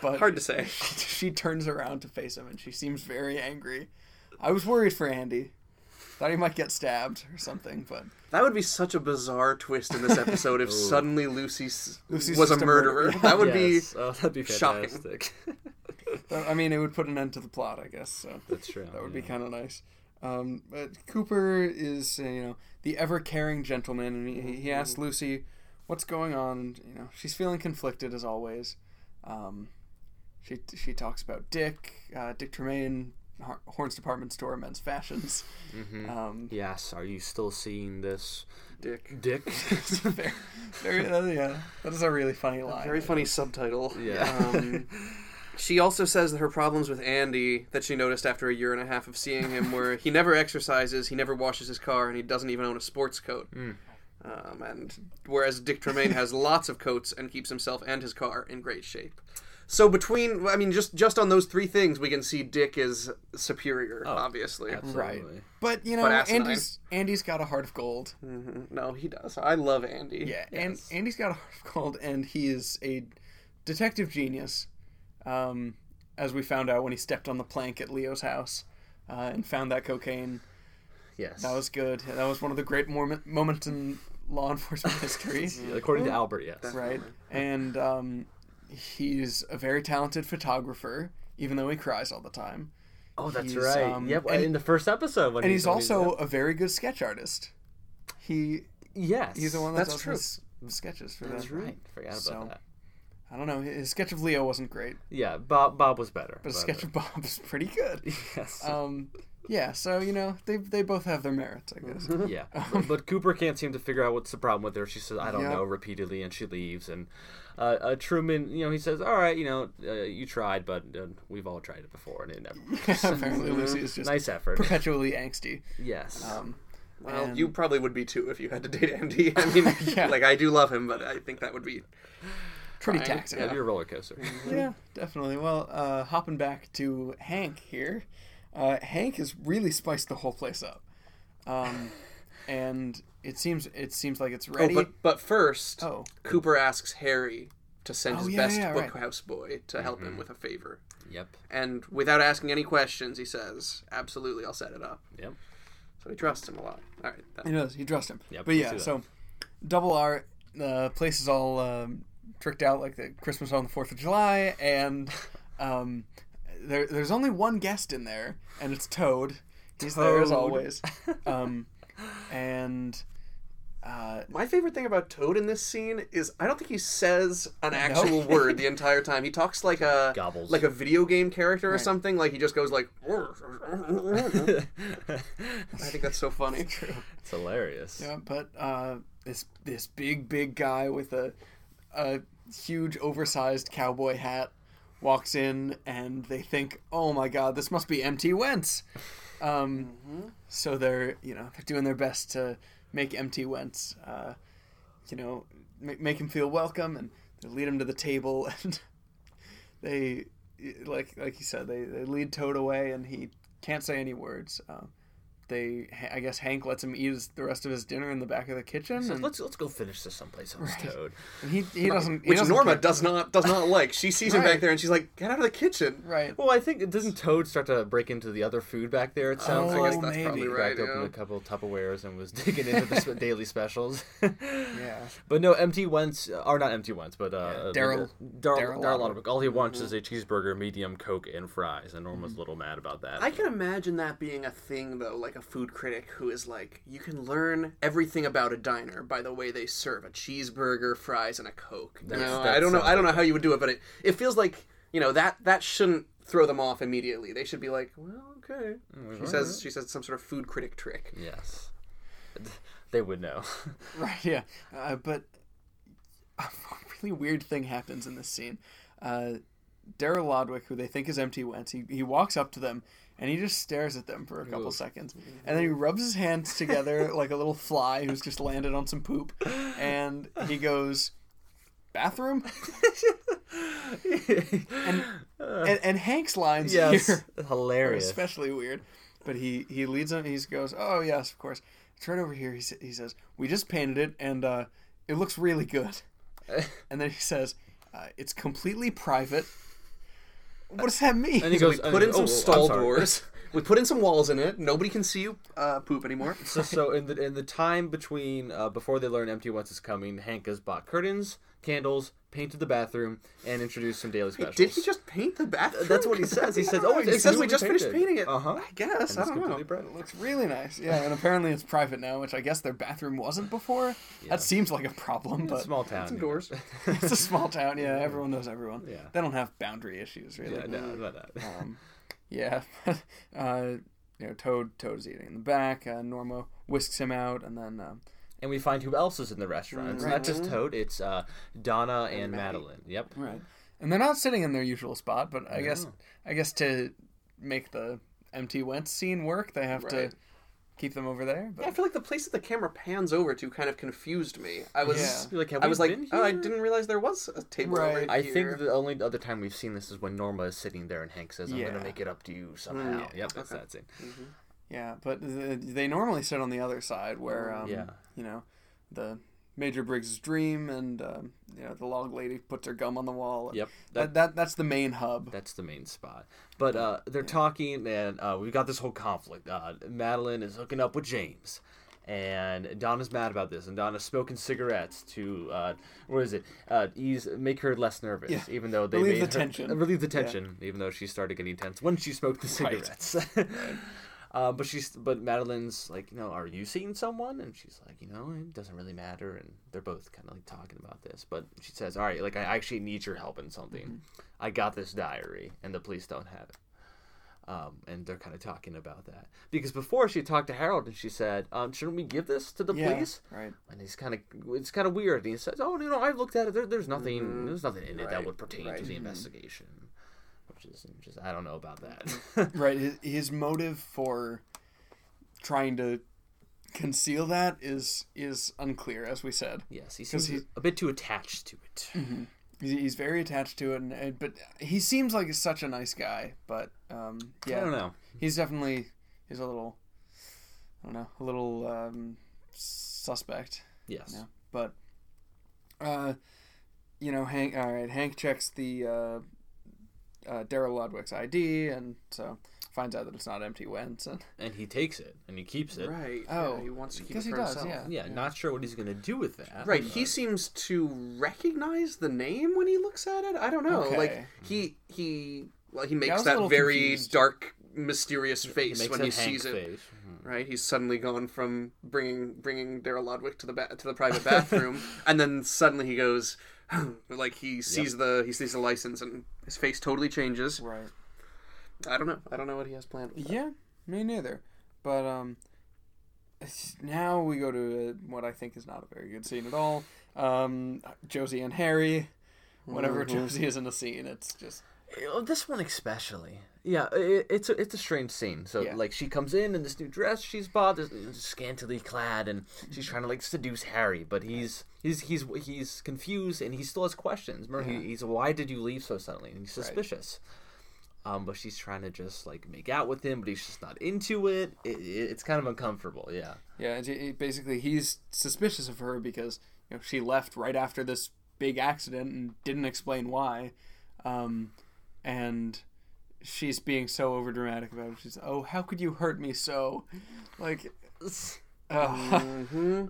but Hard to say. [laughs] she turns around to face him, and she seems very angry. I was worried for Andy. Thought he might get stabbed or something, but That would be such a bizarre twist in this episode if [laughs] suddenly Lucy s- Lucy's was a just a murderer. murderer. That would Yes. Oh, that'd be shocking. fantastic. [laughs] but, I mean, it would put an end to the plot, I guess. So That's true. that would be kind of nice. Um, but Cooper is, uh, you know, the ever caring gentleman, and he, he asks Lucy what's going on. And, you know, she's feeling conflicted as always. Um, she she talks about Dick, uh, Dick Tremayne, Har- Horne's Department Store, Men's Fashions. Mhm. Um, Yes. Are you still seeing this, Dick. Dick? [laughs] very, very, uh, yeah, that is a really funny line. Very funny subtitle. Yeah. Um, [laughs] she also says that her problems with Andy that she noticed after a year and a half of seeing him were he never exercises, he never washes his car, and he doesn't even own a sports coat. Mm. Um, and whereas Dick Tremayne has lots of coats and keeps himself and his car in great shape. So between, I mean, just just on those three things, we can see Dick is superior, obviously. Absolutely. But you know, But. Andy's Andy's got a heart of gold. Mhm. No, he does. I love Andy. Yeah, and Andy's got a heart of gold, and he is a detective genius. Um, as we found out when he stepped on the plank at Leo's house uh, and found that cocaine. Yes. That was good. That was one of the great moment, moments in law enforcement [laughs] history, according to Albert. Yes. right? And um, he's a very talented photographer, even though he cries all the time. Oh, that's He's, right. um, yep. and- in the first episode, when And he- he's when also a very good sketch artist. He yes. he's the one that That's does true. his sketches for That's that. right. Forgot about So, that. I don't know. His sketch of Leo wasn't great, Yeah, Bob. Bob was better. but his sketch of Bob [laughs] is pretty good. [laughs] Yes. Um, yeah. So you know, they they both have their merits, I guess. yeah, [laughs] but, but Cooper can't seem to figure out what's the problem with her. She says, "I don't Yeah. know," repeatedly, and she leaves. And uh, uh, Truman, you know, he says, "All right, you know, uh, you tried, but uh, we've all tried it before, and it never." [laughs] works." Apparently, Lucy is just nice effort. perpetually angsty. Yes. Um, Well, and- you probably would be too if you had to date Andy. [laughs] I mean, Yeah. like I do love him, but I think that would be pretty trying. taxing. That'd be a roller coaster. Yeah, definitely. Well, uh, hopping back to Hank here, uh, Hank has really spiced the whole place up, um, [laughs] and it seems it seems like it's Oh, ready. but but first, Oh. Cooper asks Harry to send Oh, his yeah, best yeah, right. bookhouse boy to help him with a favor. Yep. And without asking any questions, he says, "Absolutely, I'll set it up." Yep. So he trusts him a lot. All right. that- He does. He trusts him. Yep, but yeah, so double R. The place is all um, tricked out like the Christmas on the Fourth of July, and [laughs] um, there, there's only one guest in there, and it's Toad. He's there as always. [laughs] Um, and uh, My favorite thing about Toad in this scene is I don't think he says an actual [laughs] word the entire time. He talks like a Gobbles. like a video game character or something. Like he just goes like. [laughs] I think that's so funny. It's hilarious. yeah, but uh, this this big big guy with a a huge oversized cowboy hat walks in, and they think, "Oh my God, this must be MT Wentz." Um, So they're you know they're doing their best to make MT Wentz, uh, you know, make, make him feel welcome, and they lead him to the table, [laughs] and they like like you said they, they lead Toad away, and he can't say any words. Uh, they I guess Hank lets him eat his, the rest of his dinner in the back of the kitchen, So and, let's let's go finish this someplace else, Toad. and he he doesn't he Which doesn't Norma care. does not does not like. She sees him back there and she's like, "Get out of the kitchen." right. Well, I think it doesn't Toad start to break into the other food back there? It sounds Oh, like I guess that's maybe. probably he right. cracked open a couple Tupperwares and was [laughs] digging into the [laughs] daily specials. [laughs] Yeah. But no, MT Wentz, or not MT Wentz, but uh, Daryl- Daryl Daryl Daryl Laudermic. Laudermic. All he wants is a cheeseburger, medium Coke, and fries. And Norma's Mm-hmm. a little mad about that. I can imagine that being a thing though, like a food critic who is like, you can learn everything about a diner by the way they serve a cheeseburger, fries, and a coke. You That's- know, that I don't know. I don't know how you would do it, but it it feels like you know that that shouldn't throw them off immediately. They should be like, well, okay. She says she says some sort of food critic trick. Yes. [laughs] They would know. [laughs] Right, yeah. Uh, but a [laughs] really weird thing happens in this scene. Uh, Daryl Lodwick, who they think is M.T. Wentz, he, he walks up to them and he just stares at them for a couple goes, seconds. And then he rubs his hands together [laughs] like a little fly who's just landed on some poop. And he goes, Bathroom? [laughs] and, and, and Hank's lines yes. here [laughs] are Hilarious. especially weird. But he he leads him. He goes, "Oh yes, of course." It's right over here. He sa- he says, "We just painted it, and uh, it looks really good." and then he says, uh, "It's completely private." What does that mean? And he So goes, we put in oh, some oh, I'm stall sorry. doors. [laughs] We put in some walls in it. Nobody can see you uh, poop anymore. [laughs] so, so in the in the time between uh, before they learn M.T. Wentz is coming, Hank has bought curtains, candles, painted the bathroom, and introduced some daily specials. Did he just paint the bathroom? That's what he says. He says, "Oh, [laughs] He it's says we just finished painted." painting it. Uh-huh. I guess. I It's don't know. bright. It looks really nice. Yeah, and apparently it's private now, which I guess their bathroom wasn't before. That seems like a problem, but Small town. You [laughs] know. it's a small town. Yeah, everyone knows everyone. Yeah. They don't have boundary issues, really. Yeah, no, that. [laughs] Um, yeah, uh, you know, Toad Toad's eating in the back. Uh, Norma whisks him out, and then um, and we find who else is in the restaurant. It's not just Toad. It's uh, Donna and, Madeline. Yep. right, and they're not sitting in their usual spot. But I guess I guess to make the MT Wentz scene work, they have to keep them over there. But Yeah, I feel like the place that the camera pans over to kind of confused me. I was, Yeah. Like, have I we was like, been oh, I didn't realize there was a table Right. right I here. think the only other time we've seen this is when Norma is sitting there and Hank says, "I'm Yeah. gonna make it up to you somehow." Mm. Yep, that's Okay. that scene. Yeah, but th- they normally sit on the other side where um, Yeah. you know the Major Briggs' dream and um, you know the log lady puts her gum on the wall. Yep. That, that that's the main hub. That's the main spot. But uh, they're talking, and uh, we've got this whole conflict. Uh, Madeline is hooking up with James, and Donna's mad about this. And Donna's smoking cigarettes to uh, what is it? Uh, ease, make her less nervous, Yeah. even though they Relieve made the her- tension. relieve the tension, even though she started getting tense when she smoked the Right. [laughs] Uh, but she's but Madeline's like you know are you seeing someone? And she's like you know it doesn't really matter. And they're both kind of like talking about this. But she says all right like I actually need your help in something. I got this diary and the police don't have it. Um, and they're kind of talking about that. Because before she talked to Harold and she said um, shouldn't we give this to the yeah, police? right. and he's kind of it's kind of weird. And he says oh you know I've looked at it. There, there's nothing there's nothing in it that would pertain to right. the investigation which is just I don't know about that [laughs] Right. His, his motive for trying to conceal that is is unclear, as we said. yes he seems he- a bit too attached to it He's, he's very attached to it, and, and but he seems like such a nice guy. But um, yeah, I don't know He's definitely he's a little, I don't know, a little um, suspect. yes Yeah. But, uh, you know, Hank. All right, Hank checks the uh, uh, Daryl Lodwick's ID, and so finds out that it's not M.T. Wentz, and and he takes it and he keeps it. Right. Oh, yeah, he wants to keep it for he does, himself. yeah. Yeah, not sure what he's gonna do with that. Right. He seems to recognize the name when he looks at it. I don't know. Okay. Like he he well he makes was that very confused. dark, mysterious face makes when he Hank sees it. face. Mhm. Right. He's suddenly gone from bringing bringing Daryl Lodwick to the ba- to the private bathroom, [laughs] and then suddenly he goes. [gasps] like he sees the he sees the license and his face totally changes. right. I don't know. I don't know what he has planned. Yeah, me neither. But um, now we go to uh what I think is not a very good scene at all. Um, Josie and Harry. Whenever Mhm. Josie is in a scene, it's just this one especially. Yeah, it, it's a it's a strange scene. So Yeah. like she comes in in this new dress she's bought, this scantily clad, and she's trying to like seduce Harry, but he's he's he's he's confused and he still has questions. Remember, Yeah. he, he's why did you leave so suddenly? And he's Right. suspicious. Um, but she's trying to just like make out with him, but he's just not into it. it, it it's kind of uncomfortable. Yeah. yeah. Basically, he's suspicious of her because you know she left right after this big accident and didn't explain why, um, and she's being so overdramatic about it. She's oh how could you hurt me so, like. Uh, hmm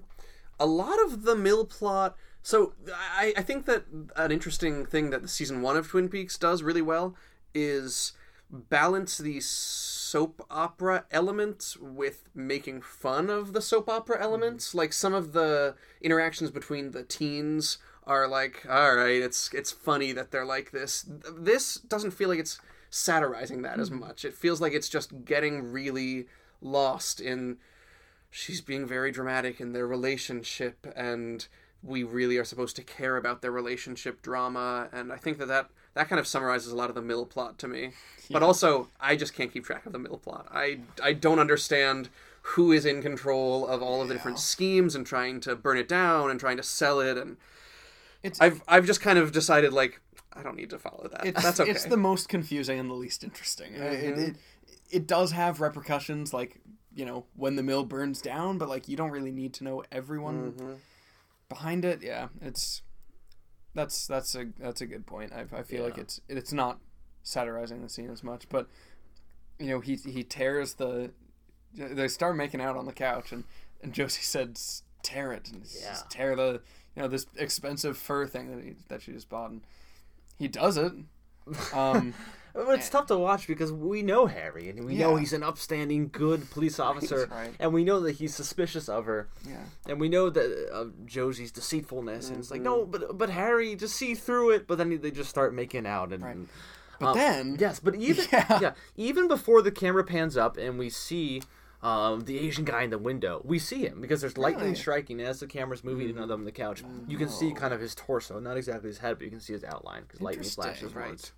A lot of the mill plot. So I, I think that an interesting thing that the season one of Twin Peaks does really well is balance the soap opera elements with making fun of the soap opera elements. Like some of the interactions between the teens are like, all right, it's it's funny that they're like this. This doesn't feel like it's satirizing that as mm-hmm. much. It feels like it's just getting really lost in she's being very dramatic in their relationship and we really are supposed to care about their relationship drama. And i think that that, that kind of summarizes a lot of the mill plot to me. [laughs] But also i just can't keep track of the mill plot. I, I don't understand who is in control of all of the different schemes and trying to burn it down and trying to sell it. And It's- i've i've just kind of decided like i don't need to follow that it's, that's okay It's the most confusing and the least interesting. Uh, It, Mhm. it, it does have repercussions, like you know when the mill burns down, but like you don't really need to know everyone Mhm. behind it. Yeah, it's that's that's a that's a good point. I, I feel like it's it's not satirizing the scene as much, but you know he he tears the they start making out on the couch and and Josie [laughs] said tear it and Yeah. tear the you know this expensive fur thing that he, that she just bought and he does it. Um, [laughs] But it's tough to watch because we know Harry and we know he's an upstanding, good police officer, right. and we know that he's suspicious of her, yeah. and we know that uh, Josie's deceitfulness. And it's like, no, but but Harry, just see through it. But then they just start making out, and Right. But um, then yes, but even [laughs] Yeah. yeah. even before the camera pans up and we see. Um, the Asian guy in the window, we see him because there's lightning Really? striking as the camera's moving in on the couch. You can see kind of his torso, not exactly his head, but you can see his outline because lightning Interesting, flashes right. once.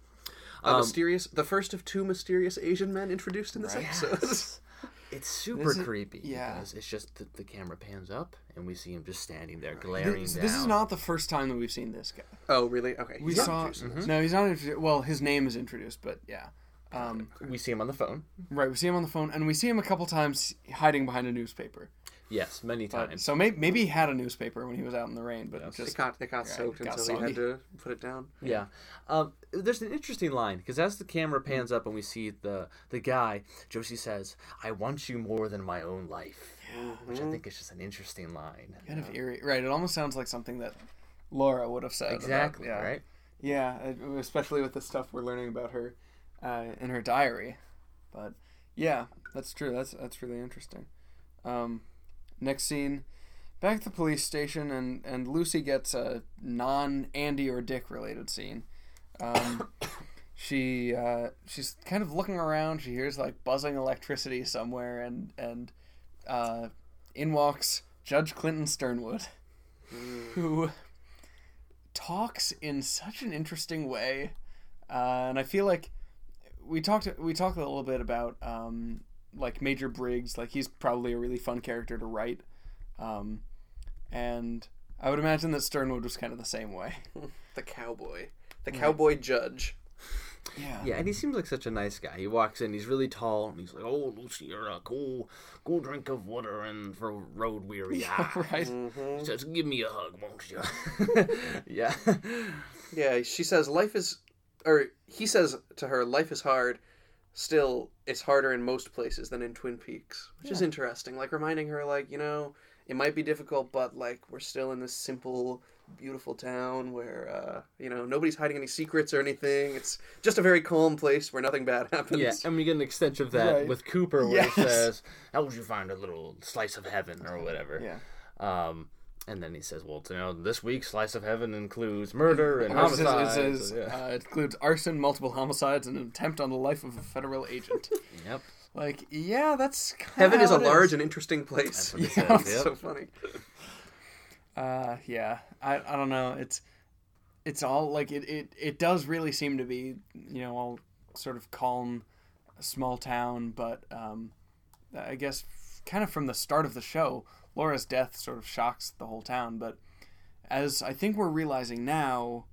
a Um, mysterious the first of two mysterious asian men introduced in this Right. episode [laughs] It's super This is- creepy yeah. because it's just the, the camera pans up and we see him just standing there glaring this down. is not the first time that we've seen this guy. oh really okay We He's saw introduced in this. no, he's not introduced. Well, his name is introduced, but yeah, um, We see him on the phone. right. We see him on the phone, and we see him a couple times hiding behind a newspaper. Yes, many But, times. so maybe maybe he had a newspaper when he was out in the rain, but It just got it got Yeah, soaked it got until he soggy. had to put it down. yeah. Um, there's an interesting line because as the camera pans up and we see the the guy, Josie says, "I want you more than my own life," which I think is just an interesting line. kind of eerie. Right. It almost sounds like something that Laura would have said. about- Exactly. yeah. Right. Yeah, uh, especially with the stuff we're learning about her uh, in her diary. But yeah, that's true. That's that's really interesting. Um, next scene, back at the police station, and and Lucy gets a non Andy or Dick related scene. Um, [coughs] she uh, she's kind of looking around. She hears like buzzing electricity somewhere, and and uh, in walks Judge Clinton Sternwood, who talks in such an interesting way, uh, and I feel like we talked we talked a little bit about um, like Major Briggs. Like he's probably a really fun character to write, um, and I would imagine that Sternwood was kind of the same way. [laughs] The cowboy, the cowboy judge. Yeah. Yeah, and he seems like such a nice guy. He walks in, he's really tall, and he's like, "Oh, Lucy, you're a cool, cool drink of water and for road weary [laughs] Yeah, eye." right. Mm-hmm. He says, "Give me a hug, won't you?" [laughs] yeah. Yeah, she says life is, or he says to her, life is hard. still it's harder in most places than in Twin Peaks, which is interesting. Like reminding her, like you know, it might be difficult, but like we're still in this simple, beautiful town where uh, you know nobody's hiding any secrets or anything. It's just a very calm place where nothing bad [laughs] happens. Yeah, and we get an extension of that Right. with Cooper where Yes. he says, "How would you find a little slice of heaven or whatever?" Yeah. Um, and then he says, "Well, you know, this week's slice of heaven includes murder and It says, it homicide." says yeah. uh, it includes arson, multiple homicides, and an attempt on the life of a federal agent. [laughs] yep. like, yeah, that's kinda Heaven is a how it large and interesting place. That's it [laughs] Yeah. says. Yep. so funny. Uh, yeah, I, I don't know. It's it's all like it, it it does really seem to be you know all sort of calm, small town, but um, I guess kind of from the start of the show, Laura's death sort of shocks the whole town. But as I think we're realizing now,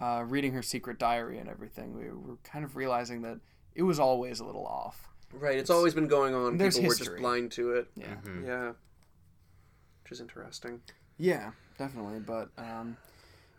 uh, reading her secret diary and everything, we, we're kind of realizing that it was always a little off. Right, it's always been going on. There's People were just blind to it. Yeah, Mm-hmm. Yeah, which is interesting. yeah, definitely. But um,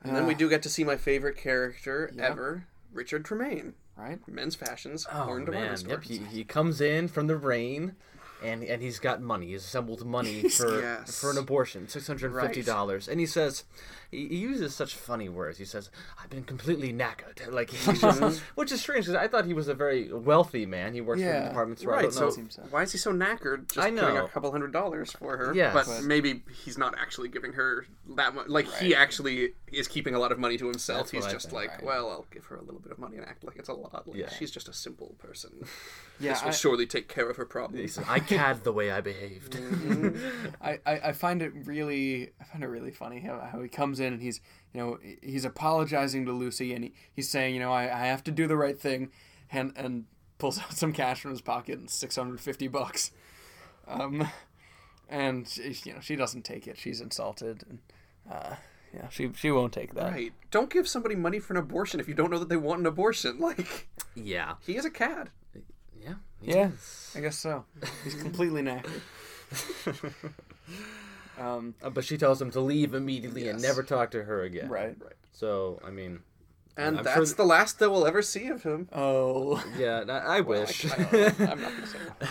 And then we uh, do get to see my favorite character Yep. ever, Richard Tremayne, right. Men's Fashions, Oh Horn man, yep. He, he comes in from the rain, and and he's got money. He's assembled money for [laughs] Yes. for an abortion, six hundred and fifty dollars. And he says, he, he uses such funny words. He says, "I've been completely knackered," [laughs] like just, mm-hmm. [laughs] which is strange because I thought he was a very wealthy man. He works for Yeah. the department store. I Right, don't so Seems so. why is he so knackered? Just I putting know. a couple hundred dollars for her. Yes. but But- maybe he's not actually giving her that much. Like he actually is keeping a lot of money to himself. That's he's just think, like, right. well, I'll give her a little bit of money and act like it's a lot. Like Yeah. she's just a simple person. Yeah, this will I- surely take care of her He problems. "I cad the way I behaved." I, I, I find it really I find it really funny how, how he comes in and he's you know he's apologizing to Lucy and he, he's saying you know I, I have to do the right thing and and pulls out some cash from his pocket and six hundred fifty bucks, um, and she, you know she doesn't take it she's insulted and uh, yeah she she won't take that Right. Don't give somebody money for an abortion if you don't know that they want an abortion. [laughs] Like yeah, he is a cad. Yeah, he yeah is. I guess so he's completely knackered. [laughs] Um, Uh, but she tells him to leave immediately and Yes. never talk to her again. right. Right. So I mean, And I'm that's sure- the last that we'll ever see of him. Oh. yeah, I, I wish. I don't know. I'm not gonna say that.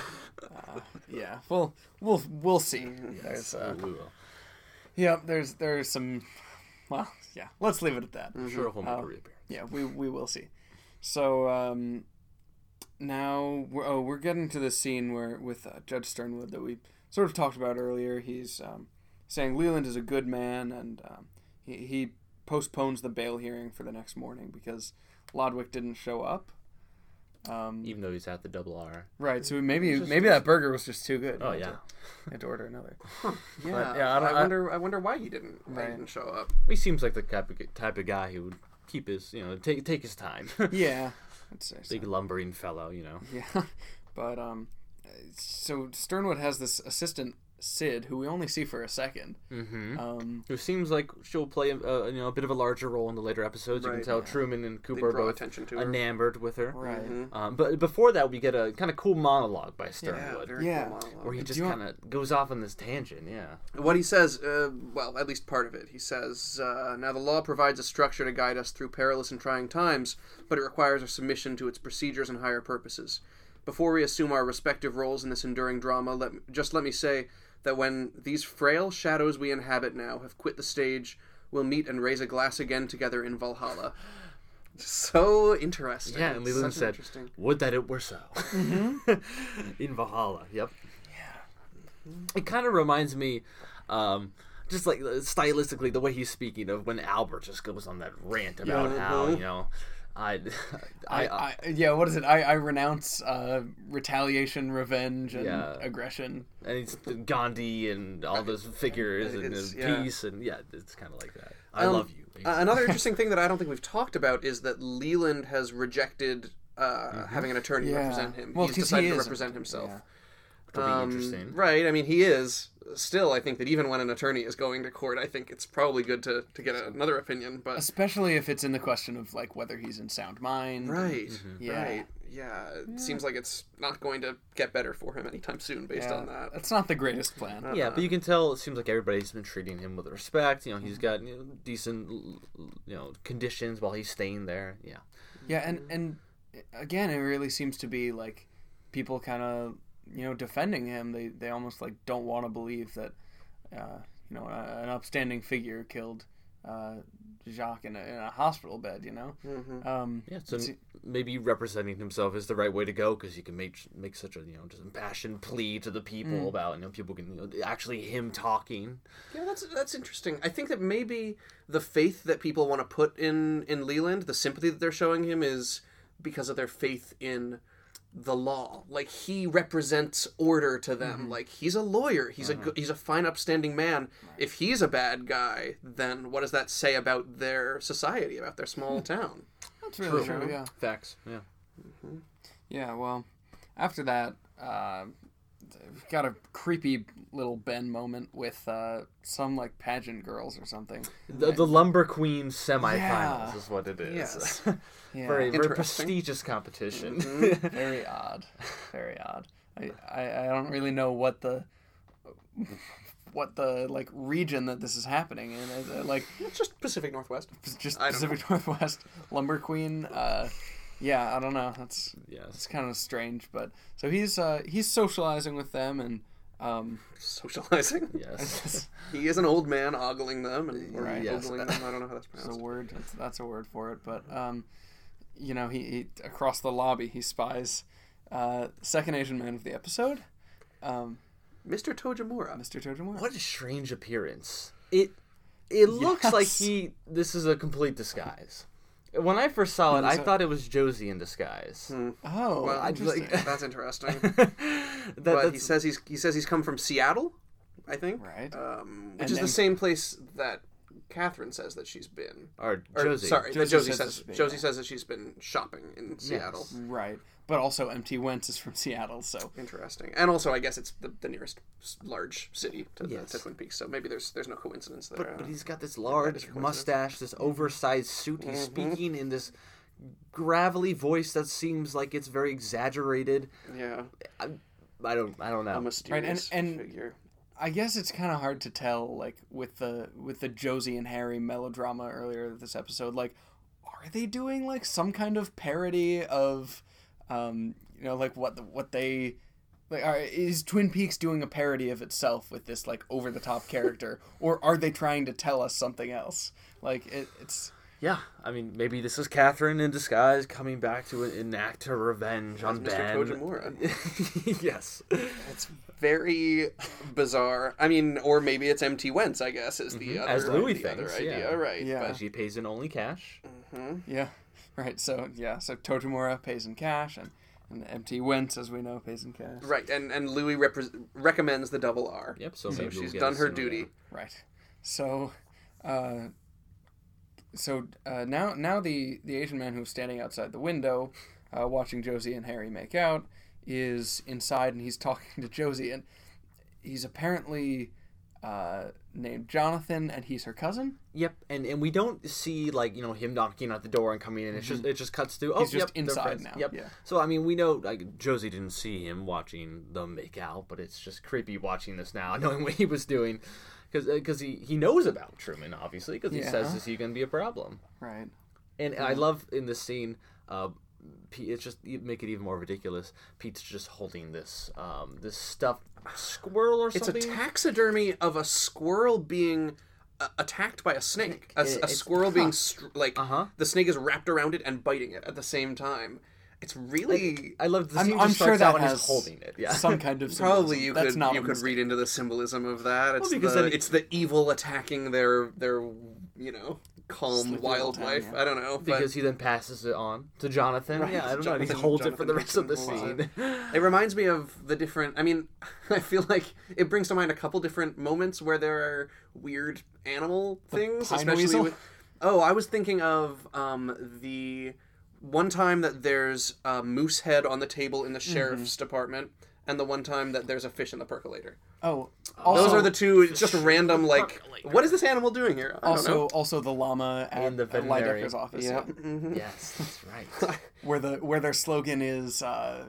Yeah, well, we'll we'll see. There's, uh, we will. yeah, there's there's some. Well, yeah, let's leave it at that. I'm sure he'll make Uh, a reappearance. Yeah, we we will see. So um, now we're, oh we're getting to the scene where with uh, Judge Sternwood that we sort of talked about earlier. He's um, saying Leland is a good man, and um, he he postpones the bail hearing for the next morning because Lodwick didn't show up. Um, Even though he's at the double R. right, so maybe maybe that burger was just too good. Oh had yeah. to- had to order another. [laughs] Yeah, yeah, I I, don't- I- wonder. I, wonder why he didn't. Why Right. he didn't show up. He seems like the type of, type of guy who would keep his, you know, take take his time. Yeah, [laughs] I'd say so. Big lumbering fellow, you know. Yeah, [laughs] but um, so Sternwood has this assistant Sid, who we only see for a second. Mm-hmm. Um, Who seems like she'll play a, a you know a bit of a larger role in the later episodes. You can tell yeah. Truman and Cooper are both attention to her. enamored with her. right. Mhm. Um, but before that, we get a kind of cool monologue by Sternwood, very Yeah. cool where he just kind of goes off on this tangent. Yeah. What he says, uh, well, at least part of it, he says, uh, Now the law provides a structure to guide us through perilous and trying times, but it requires our submission to its procedures and higher purposes. Before we assume our respective roles in this enduring drama, let me, just let me say that when these frail shadows we inhabit now have quit the stage, we'll meet and raise a glass again together in Valhalla. So interesting. Yeah, and Leland said, "Would that it were so." [laughs] In Valhalla. Yep. Yeah. It kind of reminds me, um, just like stylistically, the way he's speaking of when Albert just goes on that rant about how Mhm. you know, I, I, I, I, yeah, what is it? I, I renounce uh, retaliation, revenge, and Yeah. aggression. and it's Gandhi and all those [laughs] figures and, It's- and yeah. peace and yeah, it's kind of like that. I Um, love you. Uh, another [laughs] interesting thing that I don't think we've talked about is that Leland has rejected uh, Mm-hmm. having an attorney Yeah. represent him. Well, He's 'cause he decided to represent himself. Yeah. It'll be Um, interesting. Right. I mean, he is. Still, I think that even when an attorney is going to court, I think it's probably good to, to get another opinion. But Especially if it's in the question of like whether he's in sound mind. right, Mm-hmm. Yeah. right, yeah. It seems like it's not going to get better for him anytime soon, based Yeah, on that. That's not the greatest plan. Yeah, but you can tell it seems like everybody's been treating him with respect. You know, he's got you know, decent, you know, conditions while he's staying there. Yeah. Yeah, and and again, it really seems to be like people kind of you know defending him. They they almost like don't want to believe that uh, you know a, an upstanding figure killed uh, Jacques in a, in a hospital bed. You know. Mm-hmm. Um, Yeah, so See- maybe representing himself is the right way to go because he can make make such a you know just impassioned plea to the people about you know people can you know actually him talking. Yeah, that's that's interesting. I think that maybe the faith that people want to put in in Leland, the sympathy that they're showing him, is because of their faith in the law. Like he represents order to them. Mm-hmm. Like he's a lawyer. He's a mm-hmm. good, he's a fine, upstanding man. If he's a bad guy, then what does that say about their society, about their small hmm. town? that's really true. Yeah. Facts. Yeah. Mm-hmm. Yeah, well, after that, uh, we've got a creepy little Ben moment with uh, some like pageant girls or something. The, the Lumber Queen semifinals Yeah. is what it is. Yes. [laughs] Yeah, very very prestigious competition. [laughs] very odd, very odd. I, I, I don't really know what the what the like region that this is happening in. Like It's just Pacific Northwest. just Pacific Northwest Lumber Queen. Uh, yeah, I don't know. That's yes. it's kind of strange, but so he's uh, he's socializing with them and. Um, Socializing. [laughs] Yes. [laughs] He is an old man ogling them and or Right. Yes. ogling them. I don't know how that's That's a word. That's, that's a word for it. But um, you know, he, he across the lobby he spies uh, second Asian man of the episode, um, Mr. Tojamura. Mr. Tojamura. What a strange appearance. It it looks like he this is a complete disguise. When I first saw it, I it- thought it was Josie in disguise. Oh, Well, interesting. [laughs] that's interesting. [laughs] that, but he says he's he says he's come from Seattle, I think. Right. Um, which And is then- the same place that Catherine says that she's been. or Or, Josie. Sorry, that Josie Josie says says Josie says that she's been shopping in Seattle. right. But also, MT Wentz is from Seattle, so Interesting, and also I guess it's the, the nearest large city to, the- Yes. to Twin Peaks, so maybe there's there's no coincidence there. But, but he's got this large mustache, this oversized suit. He's mm-hmm. speaking in this gravelly voice that seems like it's very exaggerated. yeah, I don't I don't know. I'm a know. mysterious and- figure. I guess it's kind of hard to tell, like with the with the Josie and Harry melodrama earlier this episode. Like, are they doing like some kind of parody of, um, you know, like what the, what they. Like, are, is Twin Peaks doing a parody of itself with this like over the top character, or are they trying to tell us something else? Like it, it's Yeah, I mean maybe this is Catherine in disguise coming back to enact her revenge on Mr. Ben. Tojamura. [laughs] yes. It's very bizarre. I mean, or maybe it's MT Wentz. I guess is the other, As Louis the other thinks, idea, yeah. right? Yeah. But She pays in only cash. yeah, right. So yeah, so Tojamura pays in cash, and and MT Wentz, as we know, pays in cash. Right, and and Louis repre- recommends the double R. Yep. So, So maybe we'll she's done her duty. Right. So, uh, so uh, now now the the Asian man who's standing outside the window, uh, watching Josie and Harry make out, is inside and he's [laughs] talking to Josie and he's apparently uh, named Jonathan and he's her cousin. Yep, and and we don't see like you know him knocking at the door and coming in. It's just it just cuts to oh Mm-hmm. He's just yep, they're inside friends. now, Yep. yeah. So I mean we know like Josie didn't see him watching them make out, but it's just creepy watching this now, [laughs] knowing what he was doing, because because he he knows about Truman obviously because he says Yeah. is he going to be a problem, Right. and I love in this scene. Uh, Pete, it's just you make it even more ridiculous. Pete's just holding this um, this stuffed squirrel or something. It's a taxidermy of a squirrel being uh, attacked by a snake. A, It- a squirrel being str- like Uh-huh. the snake is wrapped around it and biting it at the same time. It's really I love the I'm, I'm sure that one and has holding it. Yeah. some kind of [laughs] probably you That's could not you could mistake. read into the symbolism of that. It's because the then it- it's the evil attacking their their you know calm Sleepy old town, wildlife. yeah. I don't know, but because he then passes it on to Jonathan. Right, yeah, I don't know. and He Jonathan- holds it for the Jonathan rest of the scene. it. It reminds me of the different. I mean, [laughs] I feel like it brings to mind a couple different moments where there are weird animal things, pine especially weasel? with. Oh, I was thinking of um, the one time that there's a moose head on the table in the Mm-hmm. sheriff's department, and the one time that there's a fish in the percolator. Oh, also, Those are the two. It's just random. Like, what is this animal doing here? I don't also know. also the llama at, And the at veterinary. Lydecker's office. Yeah. yeah. yes, that's right. [laughs] Where the where their slogan is uh,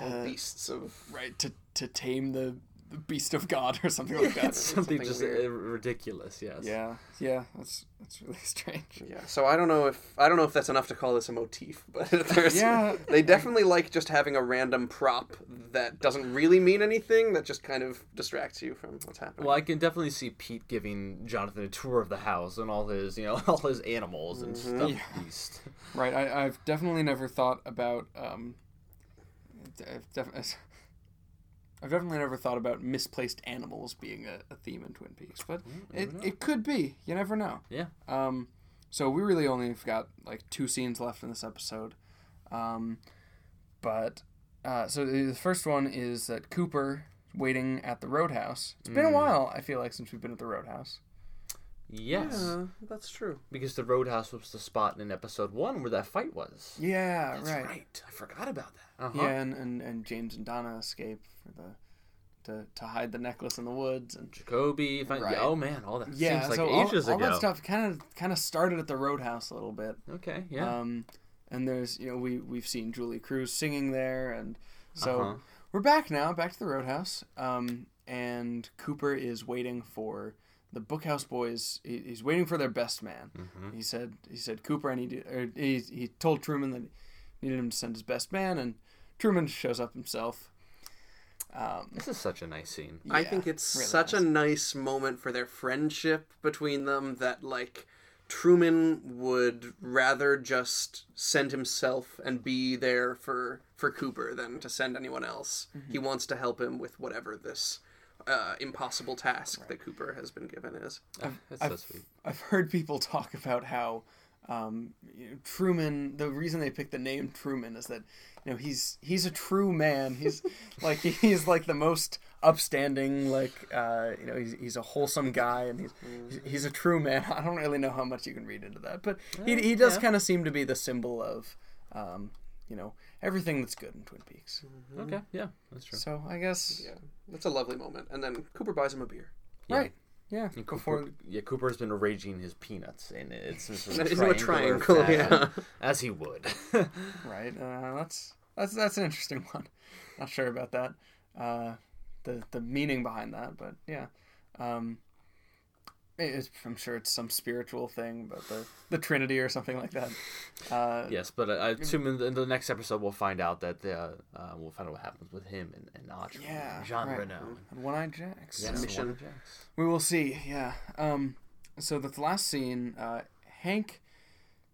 All to, beasts of right to to tame the the beast of God or something like that. something, something just weird. uh, ridiculous. Yes. yeah, yeah, that's that's really [laughs] strange. Yeah, so I don't know if I don't know if that's enough to call this a motif, [laughs] but there's Yeah. they definitely like just having a random prop that doesn't really mean anything that just kind of distracts you from what's happening. Well, I can definitely see Pete giving Jonathan a tour of the house and all his, you know, [laughs] all his animals and stuff. Beast. Right. I, I've definitely never thought about. Um, I've, def- I've definitely never thought about misplaced animals being a, a theme in Twin Peaks, but it, it could be. You never know. Yeah. Um, so we really only have got like two scenes left in this episode. Um, but uh, so the the first one is that Cooper waiting at the roadhouse. It's been a while. I feel like since we've been at the roadhouse. Yes. yeah, that's true. Because the Roadhouse was the spot in episode one where that fight was. Yeah. That's right. right. I forgot about that. Uh-huh. Yeah, and, and, and James and Donna escape for the to, to hide the necklace in the woods and Jacoby. Find, Right. Oh man, all that yeah, seems like so all, ages all ago. that stuff kind of kind of started at the Roadhouse a little bit. Okay. Yeah. Um, and there's you know we we've seen Julee Cruise singing there, and so Uh-huh. we're back now, back to the Roadhouse. Um, and Cooper is waiting for the Bookhouse boys. He, he's waiting for their best man. Mhm. He said he said Cooper, and he did, or he he told Truman that he needed him to send his best man, and Truman shows up himself. Um, This is such a nice scene. I think it's really such a nice moment for their friendship between them that like Truman would rather just send himself and be there for for Cooper than to send anyone else. Mm-hmm. He wants to help him with whatever this uh, impossible task that Cooper has been given is. Ah, That's so I've- sweet. I've heard people [laughs] talk about how um, you know, Truman. The reason they picked the name Truman is that you know he's he's a true man. He's [laughs] like he's like the most upstanding. Like uh, you know he's, he's a wholesome guy and he's he's- he's a true man. [laughs] I don't really know how much you can read into that, but he he does yeah. kind of seem to be the symbol of um, you know everything that's good in Twin Peaks. Okay. Yeah, that's true. So I guess Yeah, that's a lovely moment. And then Cooper buys him a beer. Yeah. right. Yeah, And before Cooper, yeah, Cooper's been arranging his peanuts, and it's this is Into a triangular triangle, yeah. as he would. [laughs] Right. Uh, that's that's that's an interesting one. Not sure about that. Uh, the the meaning behind that, but yeah. Um, it- it's, I'm sure it's some spiritual thing, but the the Trinity or something like that. Uh, yes, but I, I assume in the, in the next episode we'll find out that uh, uh, we'll find out what happens with him and, and Audrey, Yeah, and Jean right. Renault. And One Eyed Jacks. Yes, Mission. Jacks. We will see. Yeah. Um, so the last scene, uh, Hank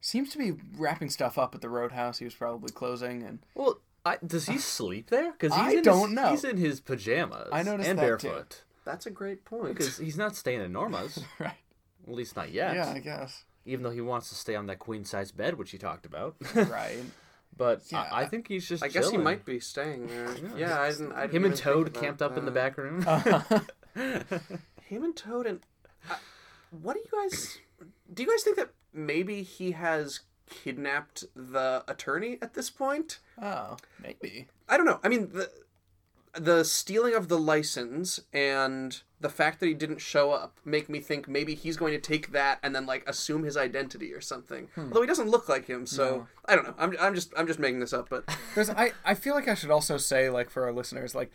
seems to be wrapping stuff up at the Roadhouse. He was probably closing, and Well, I, does he sleep there? Because I in don't his, know. He's in his pajamas. I noticed and that too. Barefoot. That's a great point. Because he's not staying in Norma's, [laughs] right. at least not yet. Yeah, I guess. Even though he wants to stay on that queen size bed, which he talked about. [laughs] Right. but Yeah, I, I think he's just. I guess he might be staying there. Yeah, I didn't. I didn't Him and Toad about camped up in the back room. [laughs] Him and Toad and uh, what do you guys do? You guys think that maybe he has kidnapped the attorney at this point? Oh, maybe. I don't know. I mean the the stealing of the license and the fact that he didn't show up make me think maybe he's going to take that and then like assume his identity or something. Although he doesn't look like him, so I don't know. I'm, I'm just I'm just making this up, but [laughs] There's, I, I feel like I should also say, like, for our listeners, like,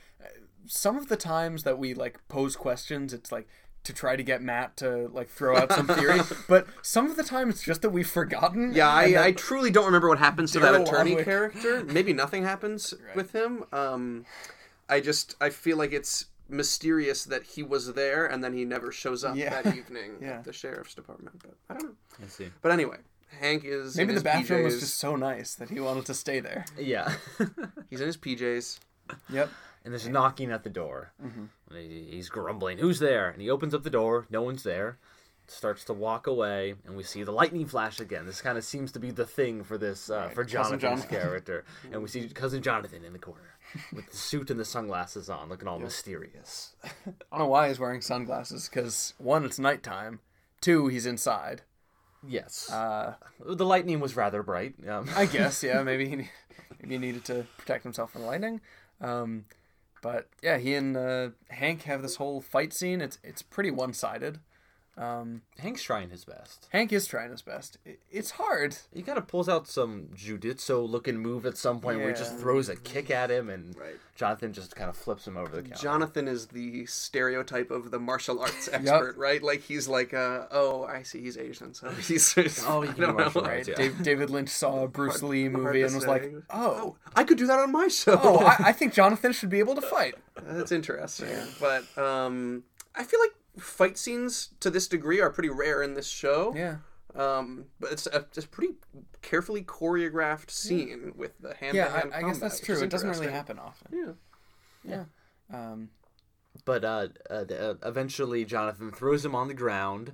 some of the times that we, like, pose questions, it's like to try to get Mat to, like, throw out some theory. [laughs] but some of the time it's just that we've forgotten. Yeah, I, I truly don't remember what happens to that attorney character. Maybe nothing happens [laughs] with him. Um, I just I feel like it's mysterious that he was there and then he never shows up Yeah. that [laughs] evening Yeah. at the sheriff's department. But I don't know. I see. But anyway, Hank is Maybe in the his bathroom PJs. was just so nice that he wanted to stay there. Yeah. [laughs] He's in his PJs. Yep. and there's knocking at the door. Mm-hmm. He's grumbling, "Who's there?" And he opens up the door. No one's there. Starts to walk away, and we see the lightning flash again. This kind of seems to be the thing for this uh, Right, for Jonathan's Jonathan. character. and we see cousin Jonathan in the corner with the suit and the sunglasses on, looking all mysterious. [laughs] I don't know why he's wearing sunglasses, because one, it's nighttime. Two, he's inside. Yes, Uh, the lightning was rather bright. Um, I guess, [laughs] yeah, maybe he, maybe he needed to protect himself from lightning. Um, but yeah, he and uh, Hank have this whole fight scene. It's it's pretty one sided. Um, Hank's trying his best. Hank is trying his best. It, it's hard. He kind of pulls out some jujitsu looking move at some point where he just throws a kick at him, and Right. Jonathan just kind of flips him over the counter. Jonathan is the stereotype of the martial arts [laughs] expert, right? Like he's like, uh, oh, I see, he's Asian, so [laughs] he's. [laughs] Oh, he I can don't martial know. arts, yeah. Dave, David Lynch saw a Bruce Lee movie and was say. like, "Oh, I could do that on my show. oh, I, I think Jonathan should be able to fight." That's interesting. But um, I feel like fight scenes to this degree are pretty rare in this show. Yeah, Um, but it's a, it's a pretty carefully choreographed scene with the hand. yeah. to hand I, I guess that's true. It doesn't really happen often. Yeah. Yeah. Um, But uh, uh, uh, eventually, Jonathan throws him on the ground,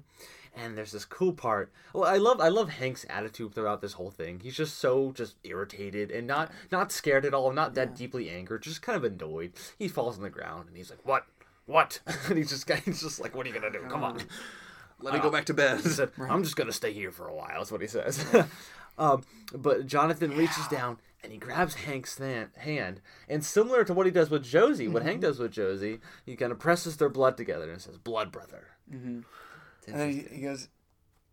and there's this cool part. Well, I love I love Hank's attitude throughout this whole thing. He's just so just irritated and not not scared at all, not that deeply angered, just kind of annoyed. He falls on the ground and he's like, "What? What?" [laughs] and he's just he's just like, "What are you gonna do? Come on." Let me go back to bed. He said, [laughs] "I'm just gonna stay here for a while." That's what he says. [laughs] um, but Jonathan reaches down and he grabs Hank's than- hand, and similar to what he does with Josie, what Hank does with Josie, he kind of presses their blood together and says, "Blood brother." and then he, he goes,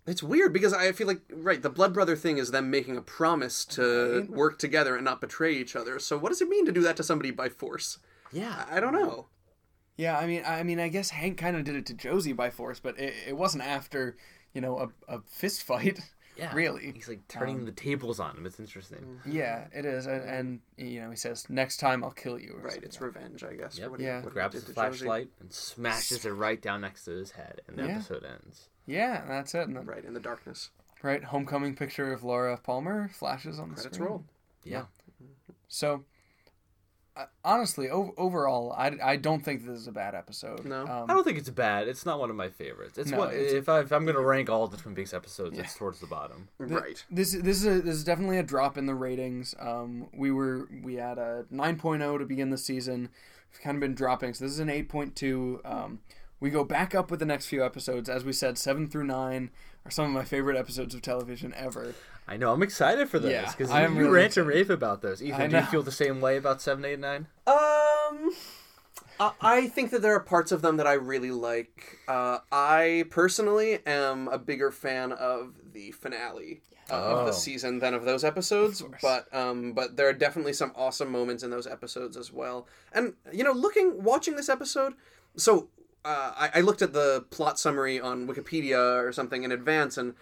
It's weird because I feel like right the blood brother thing is them making a promise to work together and not betray each other. So what does it mean to do that to somebody by force? Yeah, I don't know. "Yeah, I mean, I mean, I guess Hank kind of did it to Josie by force, but it, it wasn't after, you know, a, a fist fight. [laughs] yeah. really. He's like turning the tables on him. It's interesting. Yeah, it is, and, and you know, he says, "Next time I'll kill you." or Right, it's like revenge, I guess. for Yep. what he- Yeah. what he Grabs did his to Josie. flashlight and smashes it right down next to his head, and the Yeah. episode ends. Yeah, that's it. And then, Right in the darkness. right, homecoming picture of Laura Palmer flashes on the Credits screen. roll. Yeah. So, uh, honestly, o- overall, I, I don't think this is a bad episode. No. um, I don't think it's bad. It's not one of my favorites. It's No, what it's- if, I, if I'm gonna rank all the Twin Peaks episodes, it's towards the bottom. Right. This this is a, this is definitely a drop in the ratings. Um, we were we had a 9.0 to begin the season. We've kind of been dropping, so this is an 8.2. Um, we go back up with the next few episodes. As we said, seven through nine are some of my favorite episodes of television ever. I know. I'm excited for those Yeah, because I you, am you really rant and rave about those. Ethan, I do you feel the same way about seven, eight, nine? Um, I- I think that there are parts of them that I really like. Uh, I personally am a bigger fan of the finale of Oh. the season than of those episodes. but um, but there are definitely some awesome moments in those episodes as well. And you know, looking watching this episode, so uh, I, I looked at the plot summary on Wikipedia or something in advance, and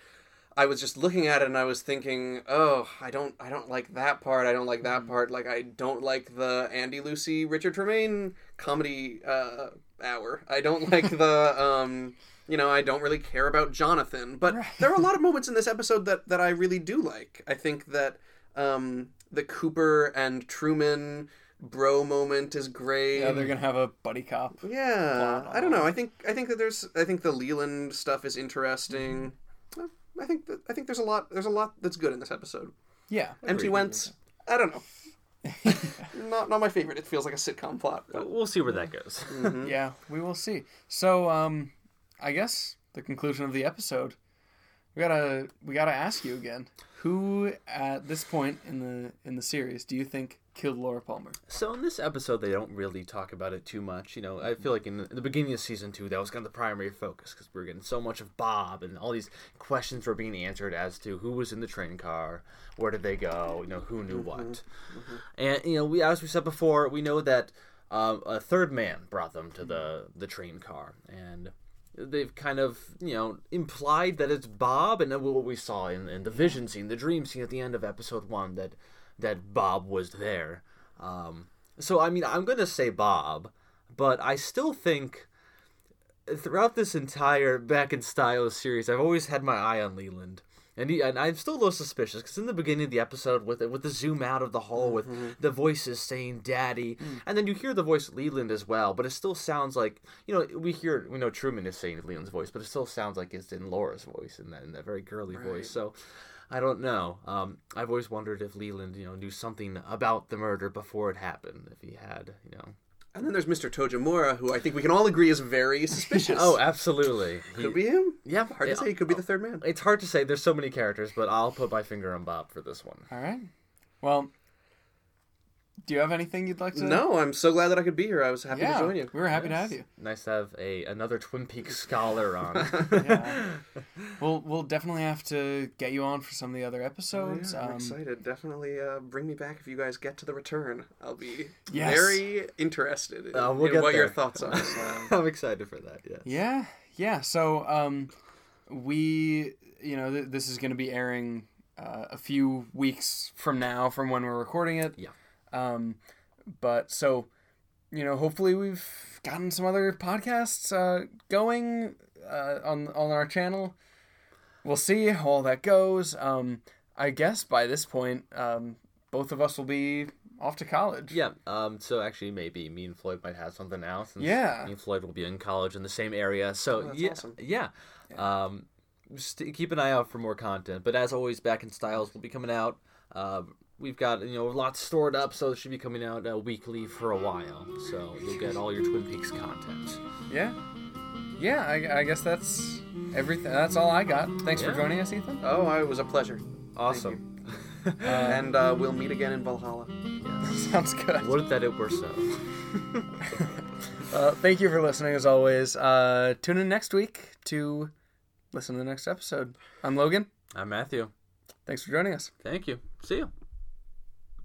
I was just looking at it and I was thinking, oh, I don't, I don't like that part. I don't like that part. Like I don't like the Andy Lucy Richard Tremayne comedy uh, hour. I don't [laughs] like the, um, you know, I don't really care about Jonathan. But there are a lot of [laughs] moments in this episode that that I really do like. I think that um, the Cooper and Truman bro moment is great. Yeah, they're gonna have a buddy cop. Yeah, I don't know. I think I think that there's I think the Leland stuff is interesting. Mm-hmm. I think that I think there's a lot there's a lot that's good in this episode. Yeah, M.T. Wentz, I don't know. [laughs] not not my favorite. It feels like a sitcom plot. But We'll see where that goes. [laughs] [laughs] yeah, we will see. So, um, I guess the conclusion of the episode, we gotta we gotta ask you again. Who at this point in the in the series do you think killed Laura Palmer? So in this episode, they don't really talk about it too much. You know, I feel like in the, in the beginning of season two, that was kind of the primary focus because we are getting so much of Bob and all these questions were being answered as to who was in the train car, where did they go, you know, who knew what, and you know, we as we said before, we know that um, a third man brought them to the the train car and. They've kind of, you know, implied that it's Bob, and then what we saw in, in the vision scene, the dream scene at the end of episode one, that that Bob was there. Um, so I mean, I'm gonna say Bob, but I still think throughout this entire Back in Style series, I've always had my eye on Leland. And, he, and I'm still a little suspicious because in the beginning of the episode, with it, with the zoom out of the hall, with the voices saying "Daddy," and then you hear the voice Leland as well, but it still sounds like you know we hear we know Truman is saying Leland's voice, but it still sounds like it's in Laura's voice in that in that very girly voice. So I don't know. Um, I've always wondered if Leland, you know, knew something about the murder before it happened. If he had, you know. and then there's Mr. Tojamura, who I think we can all agree is very [laughs] suspicious. Oh, absolutely. He- could be him. yeah, Hard yeah. to say. He could be the third man. It's hard to say. There's so many characters, but I'll put my finger on Bob for this one. All right. Well, do you have anything you'd like to? No, I'm so glad that I could be here. I was happy Yeah, to join you. we were happy to have you. Nice to have a another Twin Peaks [laughs] scholar on. Yeah. [laughs] we'll we'll definitely have to get you on for some of the other Oh, episodes. yeah, I'm um, excited. Definitely uh, bring me back if you guys get to the return. I'll be Yes. very interested in, Uh, we'll in get what your thoughts are. So. [laughs] I'm excited for that. Yeah. Yeah, yeah. So, um, we, you know, th- this is going to be airing uh, a few weeks from now, from when we're recording it. Yeah. Um, but so, you know, hopefully we've gotten some other podcasts uh, going uh, on on our channel. We'll see how all that goes. Um, I guess by this point, um, both of us will be off to college. Yeah. Um. So actually, maybe me and Floyd might have something now. Since Yeah. Me and Floyd will be in college in the same area. So Oh, that's yeah. awesome. Yeah. Um. Just keep an eye out for more content. But as always, Back in Styles will be coming out. Uh, we've got you know lots stored up, so it should be coming out uh, weekly for a while. So you'll get all your Twin Peaks content. Yeah. Yeah, I, I guess that's everything. That's all I got. Thanks for joining us, Ethan. Oh, it was a pleasure. Awesome. [laughs] and uh, we'll meet again in Valhalla. Yeah. [laughs] Sounds good. Would that it were so. [laughs] Uh, thank you for listening, as always. Uh, tune in next week to listen to the next episode. I'm Logan. I'm Matthew. Thanks for joining us. Thank you. See you.